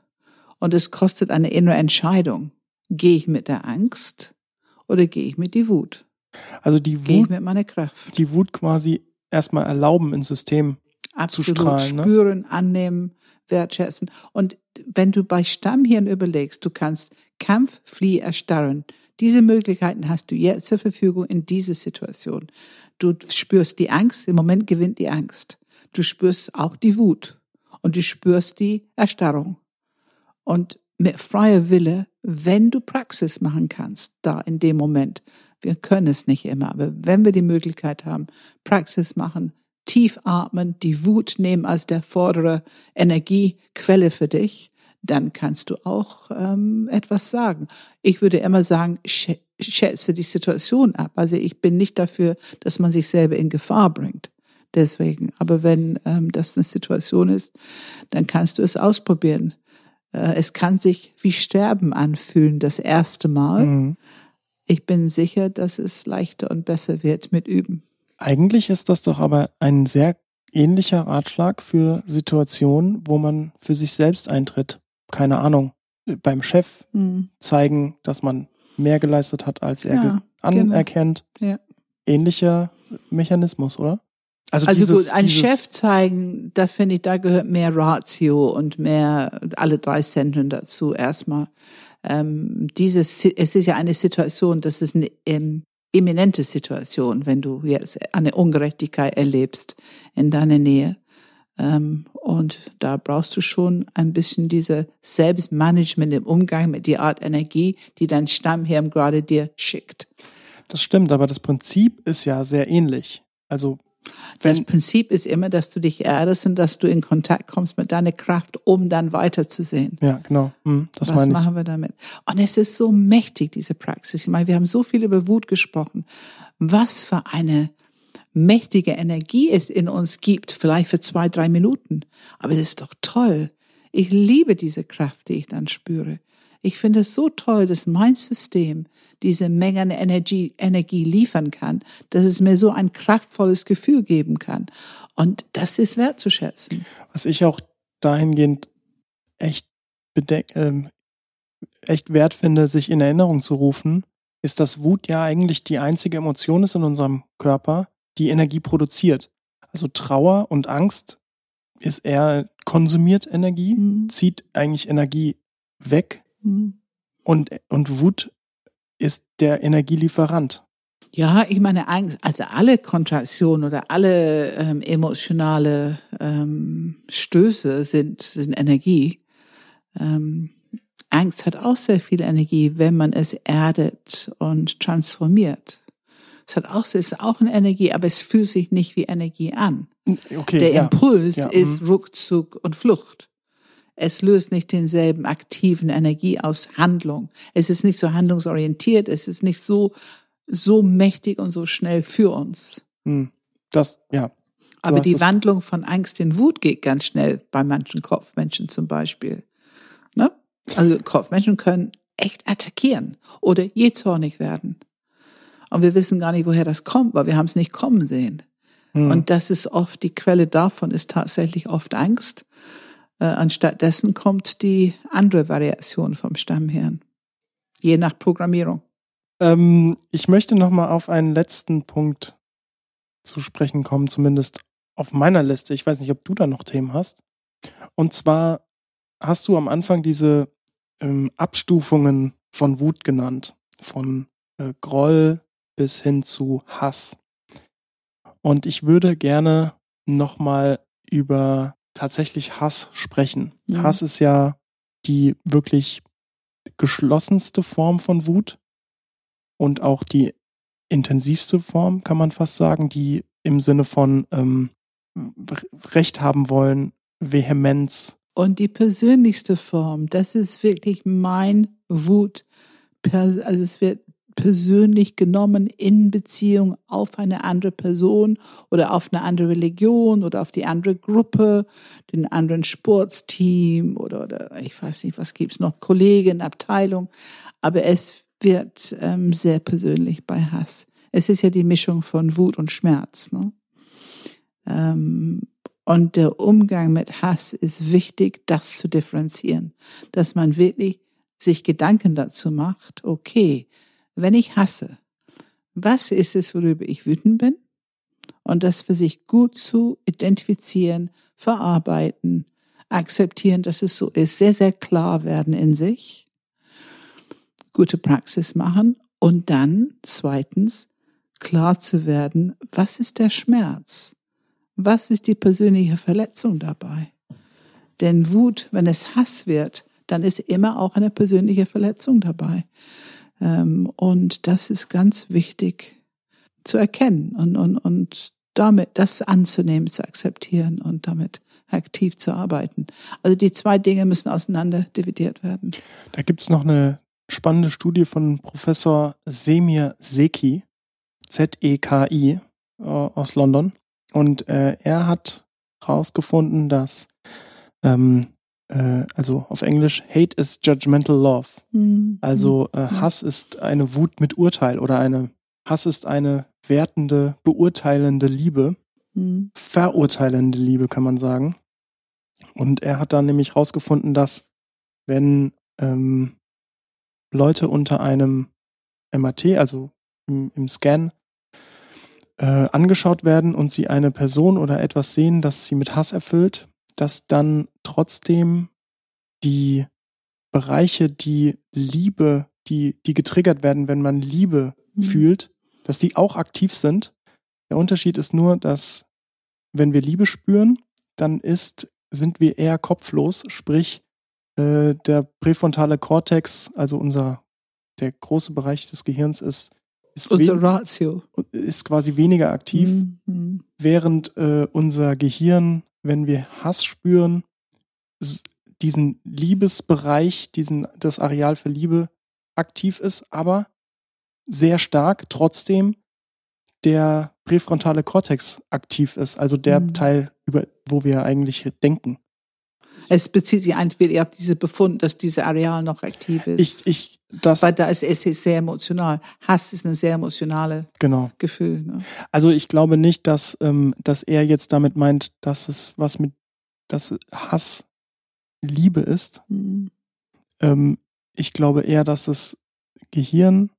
und es kostet eine innere Entscheidung. Gehe ich mit der Angst oder gehe ich mit die Wut? Also die Wut, gehe ich mit meiner Kraft. Die Wut quasi erstmal erlauben ins System Absolut strahlen. Ne? Spüren, annehmen, wertschätzen. Und wenn du bei Stammhirn überlegst, du kannst Kampf, Flieh, Erstarren. Diese Möglichkeiten hast du jetzt zur Verfügung in dieser Situation. Du spürst die Angst, im Moment gewinnt die Angst. Du spürst auch die Wut und du spürst die Erstarrung. Und mit freier Wille, wenn du Praxis machen kannst, da in dem Moment, wir können es nicht immer, aber wenn wir die Möglichkeit haben, Praxis machen, tief atmen, die Wut nehmen als der vordere Energiequelle für dich, dann kannst du auch ähm, etwas sagen. Ich würde immer sagen, schätze die Situation ab. Also ich bin nicht dafür, dass man sich selber in Gefahr bringt. deswegen. Aber wenn ähm, das eine Situation ist, dann kannst du es ausprobieren. Äh, es kann sich wie Sterben anfühlen, das erste Mal. Mhm. Ich bin sicher, dass es leichter und besser wird mit Üben. Eigentlich ist das doch aber ein sehr ähnlicher Ratschlag für Situationen, wo man für sich selbst eintritt. Keine Ahnung. Beim Chef mhm. zeigen, dass man mehr geleistet hat, als er ja, anerkennt. Genau. Ja. Ähnlicher Mechanismus, oder? Also, also dieses, gut, ein Chef zeigen, da finde ich, da gehört mehr Ratio und mehr alle drei Zentren dazu erstmal. Ähm, dieses, es ist ja eine Situation, das ist eine ähm, imminente Situation, wenn du jetzt eine Ungerechtigkeit erlebst in deiner Nähe. Ähm, und da brauchst du schon ein bisschen diese Selbstmanagement im Umgang mit der Art Energie, die dein Stammhirn gerade dir schickt. Das stimmt, aber das Prinzip ist ja sehr ähnlich. Also das Prinzip ist immer, dass du dich erdest und dass du in Kontakt kommst mit deiner Kraft, um dann weiterzusehen. Ja, genau. Hm, das Was meine ich. machen wir damit? Und es ist so mächtig, diese Praxis. Ich meine, wir haben so viel über Wut gesprochen. Was für eine mächtige Energie es in uns gibt, vielleicht für zwei, drei Minuten. Aber es ist doch toll. Ich liebe diese Kraft, die ich dann spüre. Ich finde es so toll, dass mein System diese Menge an Energie, Energie liefern kann, dass es mir so ein kraftvolles Gefühl geben kann. Und das ist wertzuschätzen. Was ich auch dahingehend echt bedeck, ähm, echt wert finde, sich in Erinnerung zu rufen, ist, dass Wut ja eigentlich die einzige Emotion ist in unserem Körper, die Energie produziert. Also Trauer und Angst ist eher konsumiert Energie, mhm. zieht eigentlich Energie weg Mhm. Und, und Wut ist der Energielieferant. Ja, ich meine, also alle Kontraktionen oder alle ähm, emotionale ähm, Stöße sind, sind Energie. Ähm, Angst hat auch sehr viel Energie, wenn man es erdet und transformiert. Es hat auch, es ist auch eine Energie, aber es fühlt sich nicht wie Energie an. Okay, Der Impuls ja. ist mhm. Rückzug und Flucht. Es löst nicht denselben aktiven Energie aus Handlung. Es ist nicht so handlungsorientiert. Es ist nicht so, so mächtig und so schnell für uns. Hm. Das, ja. Aber die Wandlung von Angst in Wut geht ganz schnell bei manchen Kopfmenschen zum Beispiel. Ne? Also Kopfmenschen können echt attackieren oder jähzornig werden. Und wir wissen gar nicht, woher das kommt, weil wir haben es nicht kommen sehen. Hm. Und das ist oft, die Quelle davon ist tatsächlich oft Angst. Äh, anstattdessen kommt die andere Variation vom Stammhirn, je nach Programmierung. Ähm, ich möchte noch mal auf einen letzten Punkt zu sprechen kommen, zumindest auf meiner Liste. Ich weiß nicht, ob du da noch Themen hast. Und zwar hast du am Anfang diese ähm, Abstufungen von Wut genannt, von äh, Groll bis hin zu Hass. Und ich würde gerne noch mal über tatsächlich Hass sprechen. Mhm. Hass ist ja die wirklich geschlossenste Form von Wut und auch die intensivste Form, kann man fast sagen, die im Sinne von ähm, Recht haben wollen, Vehemenz. Und die persönlichste Form, das ist wirklich mein Wut. Also es wird persönlich genommen in Beziehung auf eine andere Person oder auf eine andere Religion oder auf die andere Gruppe, den anderen Sportsteam oder, oder ich weiß nicht, was gibt's noch, Kollegen, Abteilung. Aber es wird ähm, sehr persönlich bei Hass. Es ist ja die Mischung von Wut und Schmerz. Ne? Ähm, und der Umgang mit Hass ist wichtig, das zu differenzieren, dass man wirklich sich Gedanken dazu macht, okay, wenn ich hasse, was ist es, worüber ich wütend bin? Und das für sich gut zu identifizieren, verarbeiten, akzeptieren, dass es so ist, sehr, sehr klar werden in sich, gute Praxis machen und dann zweitens klar zu werden, was ist der Schmerz? Was ist die persönliche Verletzung dabei? Denn Wut, wenn es Hass wird, dann ist immer auch eine persönliche Verletzung dabei. Ähm, und das ist ganz wichtig zu erkennen und, und, und damit das anzunehmen, zu akzeptieren und damit aktiv zu arbeiten. Also die zwei Dinge müssen auseinander dividiert werden. Da gibt's noch eine spannende Studie von Professor Semir Seki, Z-E-K-I, äh, aus London. Und äh, er hat herausgefunden, dass ähm, äh, also auf Englisch Hate is judgmental love. Mhm. Also äh, Hass ist eine Wut mit Urteil oder eine Hass ist eine wertende, beurteilende Liebe, Mhm. verurteilende Liebe kann man sagen. Und er hat dann nämlich herausgefunden, dass wenn ähm, Leute unter einem MAT, also im, im Scan, äh, angeschaut werden und sie eine Person oder etwas sehen, das sie mit Hass erfüllt, dass dann trotzdem die Bereiche, die Liebe, die, die getriggert werden, wenn man Liebe Mhm. fühlt, dass die auch aktiv sind. Der Unterschied ist nur, dass wenn wir Liebe spüren, dann ist, sind wir eher kopflos, sprich äh, der präfrontale Kortex, also unser der große Bereich des Gehirns ist ist, Unser Ratio. ist quasi weniger aktiv, Mhm. während äh, unser Gehirn, wenn wir Hass spüren, diesen Liebesbereich, diesen das Areal für Liebe aktiv ist, aber sehr stark trotzdem der präfrontale Kortex aktiv ist, also der Mhm. Teil, über wo wir eigentlich denken. Es bezieht sich eigentlich auf diese Befund, dass dieses Areal noch aktiv ist. Ich, ich, das, Weil da ist es ist sehr emotional. Hass ist ein sehr emotionales genau. Gefühl. Ne? Also ich glaube nicht, dass, ähm, dass er jetzt damit meint, dass es was mit, dass Hass Liebe ist. Mhm. Ähm, ich glaube eher, dass das Gehirn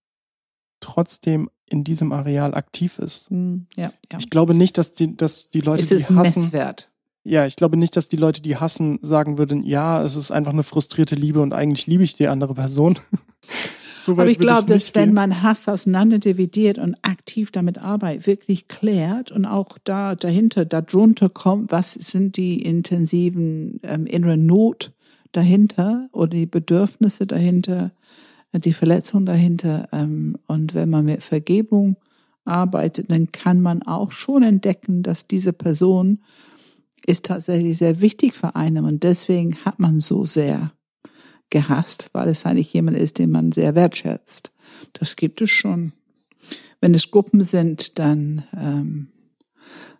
trotzdem in diesem Areal aktiv ist. Mhm. Ja, ja. Ich glaube nicht, dass die, dass die Leute, Es ist die hassen, Messwert. Ja, ich glaube nicht, dass die Leute, die hassen, sagen würden, ja, es ist einfach eine frustrierte Liebe und eigentlich liebe ich die andere Person. so Aber ich glaube, dass nicht wenn gehen. man Hass auseinander dividiert und aktiv damit arbeitet, wirklich klärt und auch da dahinter, darunter kommt, was sind die intensiven ähm, inneren Not dahinter oder die Bedürfnisse dahinter, äh, die Verletzung dahinter. Ähm, und wenn man mit Vergebung arbeitet, dann kann man auch schon entdecken, dass diese Person ist tatsächlich sehr wichtig für einen und deswegen hat man so sehr gehasst, weil es eigentlich jemand ist, den man sehr wertschätzt. Das gibt es schon. Wenn es Gruppen sind, dann ähm,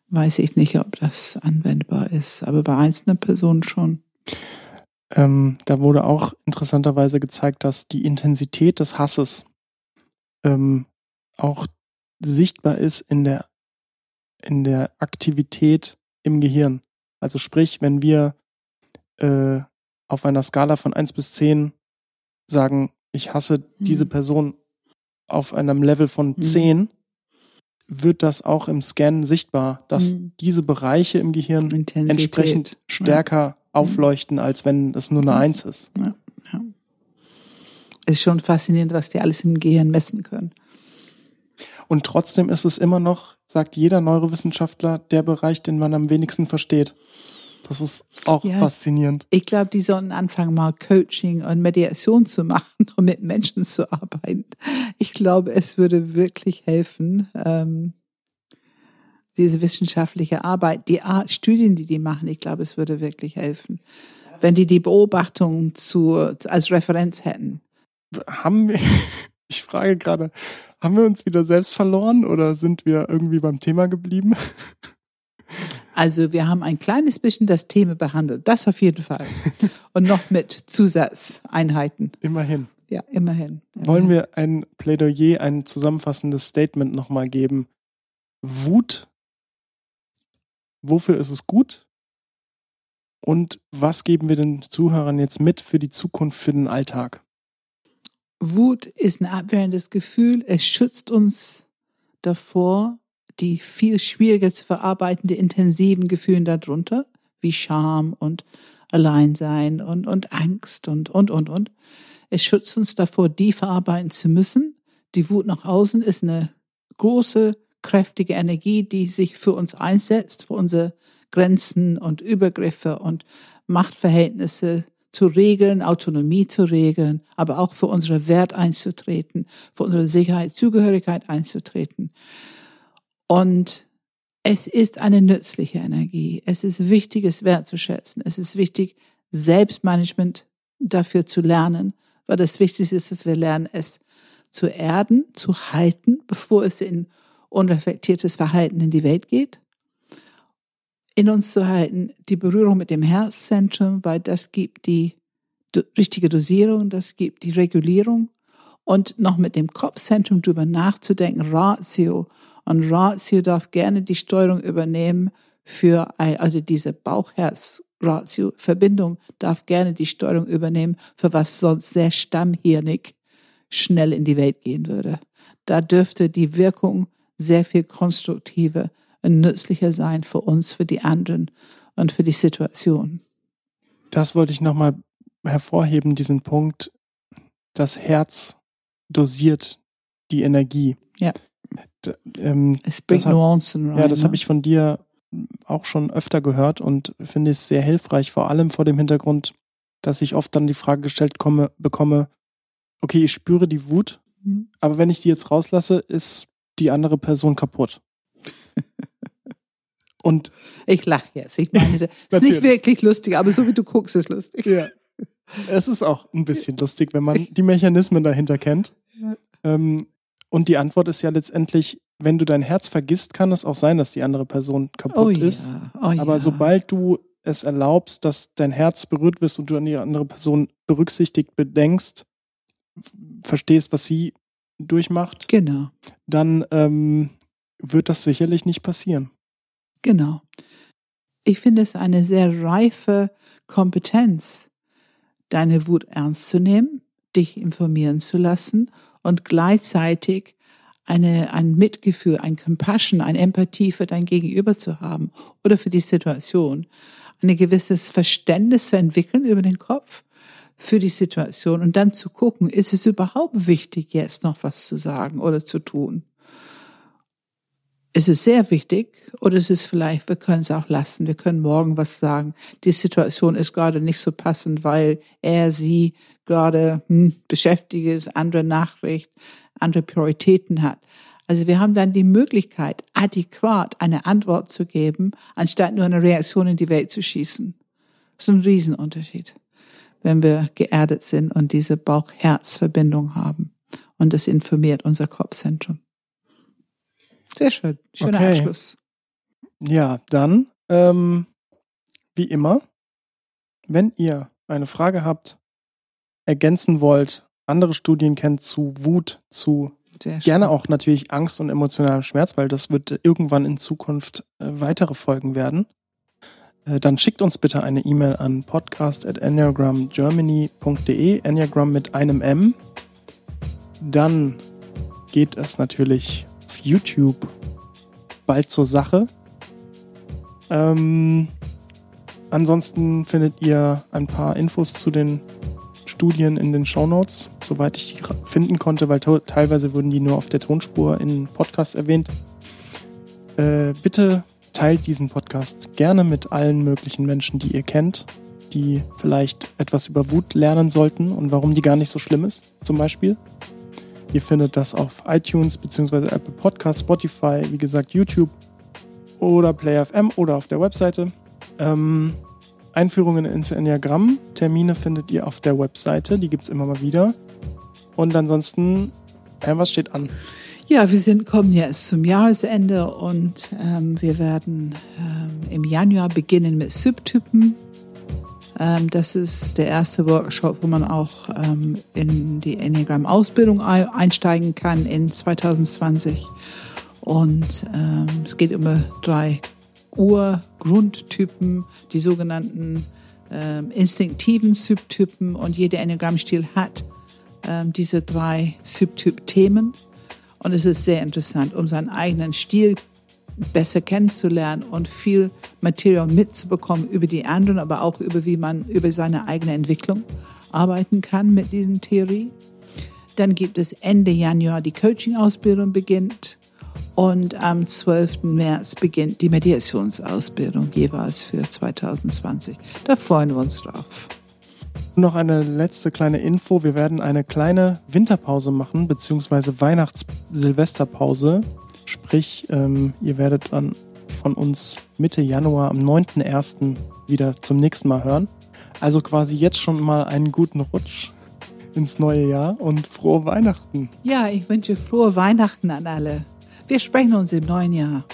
weiß ich nicht, ob das anwendbar ist, aber bei einzelnen Personen schon. Ähm, da wurde auch interessanterweise gezeigt, dass die Intensität des Hasses ähm, auch sichtbar ist in der, in der Aktivität im Gehirn. Also sprich, wenn wir äh, auf einer Skala von 1 bis 10 sagen, ich hasse diese Mhm. Person auf einem Level von Mhm. 10, wird das auch im Scan sichtbar, dass Mhm. diese Bereiche im Gehirn Intensität. entsprechend stärker aufleuchten, als wenn es nur eine Mhm. Eins ist. Ja, ja. Ist schon faszinierend, was die alles im Gehirn messen können. Und trotzdem ist es immer noch, sagt jeder Neurowissenschaftler, der Bereich, den man am wenigsten versteht. Das ist auch Ja. faszinierend. Ich glaube, die sollten anfangen, mal Coaching und Mediation zu machen und mit Menschen zu arbeiten. Ich glaube, es würde wirklich helfen, ähm, diese wissenschaftliche Arbeit, die Art, Studien, die die machen, ich glaube, es würde wirklich helfen. Wenn die die Beobachtung zu, als Referenz hätten. Haben wir, ich frage gerade, haben wir uns wieder selbst verloren oder sind wir irgendwie beim Thema geblieben? Also wir haben ein kleines bisschen das Thema behandelt, das auf jeden Fall. Und noch mit Zusatzeinheiten. Immerhin. Ja, immerhin. Wollen wir ein Plädoyer, ein zusammenfassendes Statement nochmal geben? Wut, wofür ist es gut? Und was geben wir den Zuhörern jetzt mit für die Zukunft, für den Alltag? Wut ist ein abwehrendes Gefühl. Es schützt uns davor, die viel schwieriger zu verarbeitende intensiven Gefühle darunter, wie Scham und Alleinsein und, und Angst und, und, und, und. Es schützt uns davor, die verarbeiten zu müssen. Die Wut nach außen ist eine große, kräftige Energie, die sich für uns einsetzt, für unsere Grenzen und Übergriffe und Machtverhältnisse zu regeln, Autonomie zu regeln, aber auch für unsere Wert einzutreten, für unsere Sicherheit, Zugehörigkeit einzutreten. Und es ist eine nützliche Energie. Es ist wichtig, es wertzuschätzen. Es ist wichtig, Selbstmanagement dafür zu lernen, weil das Wichtigste ist, dass wir lernen, es zu erden, zu halten, bevor es in unreflektiertes Verhalten in die Welt geht. In uns zu halten, die Berührung mit dem Herzzentrum, weil das gibt die richtige Dosierung, das gibt die Regulierung und noch mit dem Kopfzentrum drüber nachzudenken, Ratio. Und Ratio darf gerne die Steuerung übernehmen für, ein, also diese Bauchherz-Ratio-Verbindung darf gerne die Steuerung übernehmen, für was sonst sehr stammhirnig schnell in die Welt gehen würde. Da dürfte die Wirkung sehr viel konstruktiver und nützlicher sein für uns, für die anderen und für die Situation. Das wollte ich nochmal hervorheben, diesen Punkt. Das Herz dosiert die Energie. Ja. D ähm, es bringt Nuancen rein. Ja, das ne? habe ich von dir auch schon öfter gehört und finde es sehr hilfreich, vor allem vor dem Hintergrund, dass ich oft dann die Frage gestellt komme, bekomme, okay, ich spüre die Wut, mhm. aber wenn ich die jetzt rauslasse, ist die andere Person kaputt. Und ich lache jetzt. Ich meine, das ist nicht wirklich lustig, aber so wie du guckst, ist lustig. Ja. Es ist auch ein bisschen lustig, wenn man die Mechanismen dahinter kennt. Ja. Ähm, und die Antwort ist ja letztendlich, wenn du dein Herz vergisst, kann es auch sein, dass die andere Person kaputt oh ja. ist. Oh aber ja. sobald du es erlaubst, dass dein Herz berührt wirst und du an die andere Person berücksichtigt bedenkst, verstehst, was sie durchmacht, genau. dann ähm, wird das sicherlich nicht passieren. Genau. Ich finde es eine sehr reife Kompetenz, deine Wut ernst zu nehmen, dich informieren zu lassen und gleichzeitig eine, ein Mitgefühl, ein Compassion, eine Empathie für dein Gegenüber zu haben oder für die Situation, ein gewisses Verständnis zu entwickeln über den Kopf für die Situation und dann zu gucken, ist es überhaupt wichtig, jetzt noch was zu sagen oder zu tun? Ist es sehr wichtig oder ist es vielleicht, wir können es auch lassen, wir können morgen was sagen. Die Situation ist gerade nicht so passend, weil er, sie gerade hm, beschäftigt ist, andere Nachricht, andere Prioritäten hat. Also wir haben dann die Möglichkeit, adäquat eine Antwort zu geben, anstatt nur eine Reaktion in die Welt zu schießen. Das ist ein Riesenunterschied wenn wir geerdet sind und diese Bauch-Herz-Verbindung haben. Und das informiert unser Kopfzentrum. Sehr schön. Schöner okay. Abschluss. Ja, dann, ähm, wie immer, wenn ihr eine Frage habt, ergänzen wollt, andere Studien kennt zu Wut, zu gerne auch natürlich Angst und emotionalem Schmerz, weil das wird irgendwann in Zukunft äh, weitere Folgen werden. Äh, dann schickt uns bitte eine E-Mail an podcast.enneagramgermany.de, Enneagram mit einem M. Dann geht es natürlich YouTube bald zur Sache. Ähm, ansonsten findet ihr ein paar Infos zu den Studien in den Show Notes, soweit ich die finden konnte, weil teilweise wurden die nur auf der Tonspur in Podcasts erwähnt. Äh, bitte teilt diesen Podcast gerne mit allen möglichen Menschen, die ihr kennt, die vielleicht etwas über Wut lernen sollten und warum die gar nicht so schlimm ist, zum Beispiel. Ihr findet das auf iTunes bzw. Apple Podcasts, Spotify, wie gesagt YouTube oder PlayFM oder auf der Webseite. Ähm, Einführungen ins Enneagramm, Termine findet ihr auf der Webseite, die gibt es immer mal wieder. Und ansonsten, äh, was steht an? Ja, wir sind, kommen jetzt zum Jahresende und ähm, wir werden ähm, im Januar beginnen mit Subtypen. Ähm, das ist der erste Workshop, wo man auch ähm, in die Enneagram-Ausbildung einsteigen kann in 2020. Und ähm, es geht um drei Urgrundtypen, die sogenannten instinktiven Subtypen. Und jeder Enneagram-Stil hat diese drei Subtyp-Themen. Und es ist sehr interessant, um seinen eigenen Stil besser kennenzulernen und viel Material mitzubekommen über die anderen, aber auch über wie man über seine eigene Entwicklung arbeiten kann mit diesen Theorie. Dann gibt es Ende Januar die Coaching-Ausbildung beginnt und am 12. März beginnt die Mediationsausbildung jeweils für 2020. Da freuen wir uns drauf. Noch eine letzte kleine Info. Wir werden eine kleine Winterpause machen, beziehungsweise Weihnachts-Silvesterpause. Sprich, ähm, ihr werdet dann von uns Mitte Januar am 9.1. wieder zum nächsten Mal hören. Also quasi jetzt schon mal einen guten Rutsch ins neue Jahr und frohe Weihnachten. Ja, ich wünsche frohe Weihnachten an alle. Wir sprechen uns im neuen Jahr.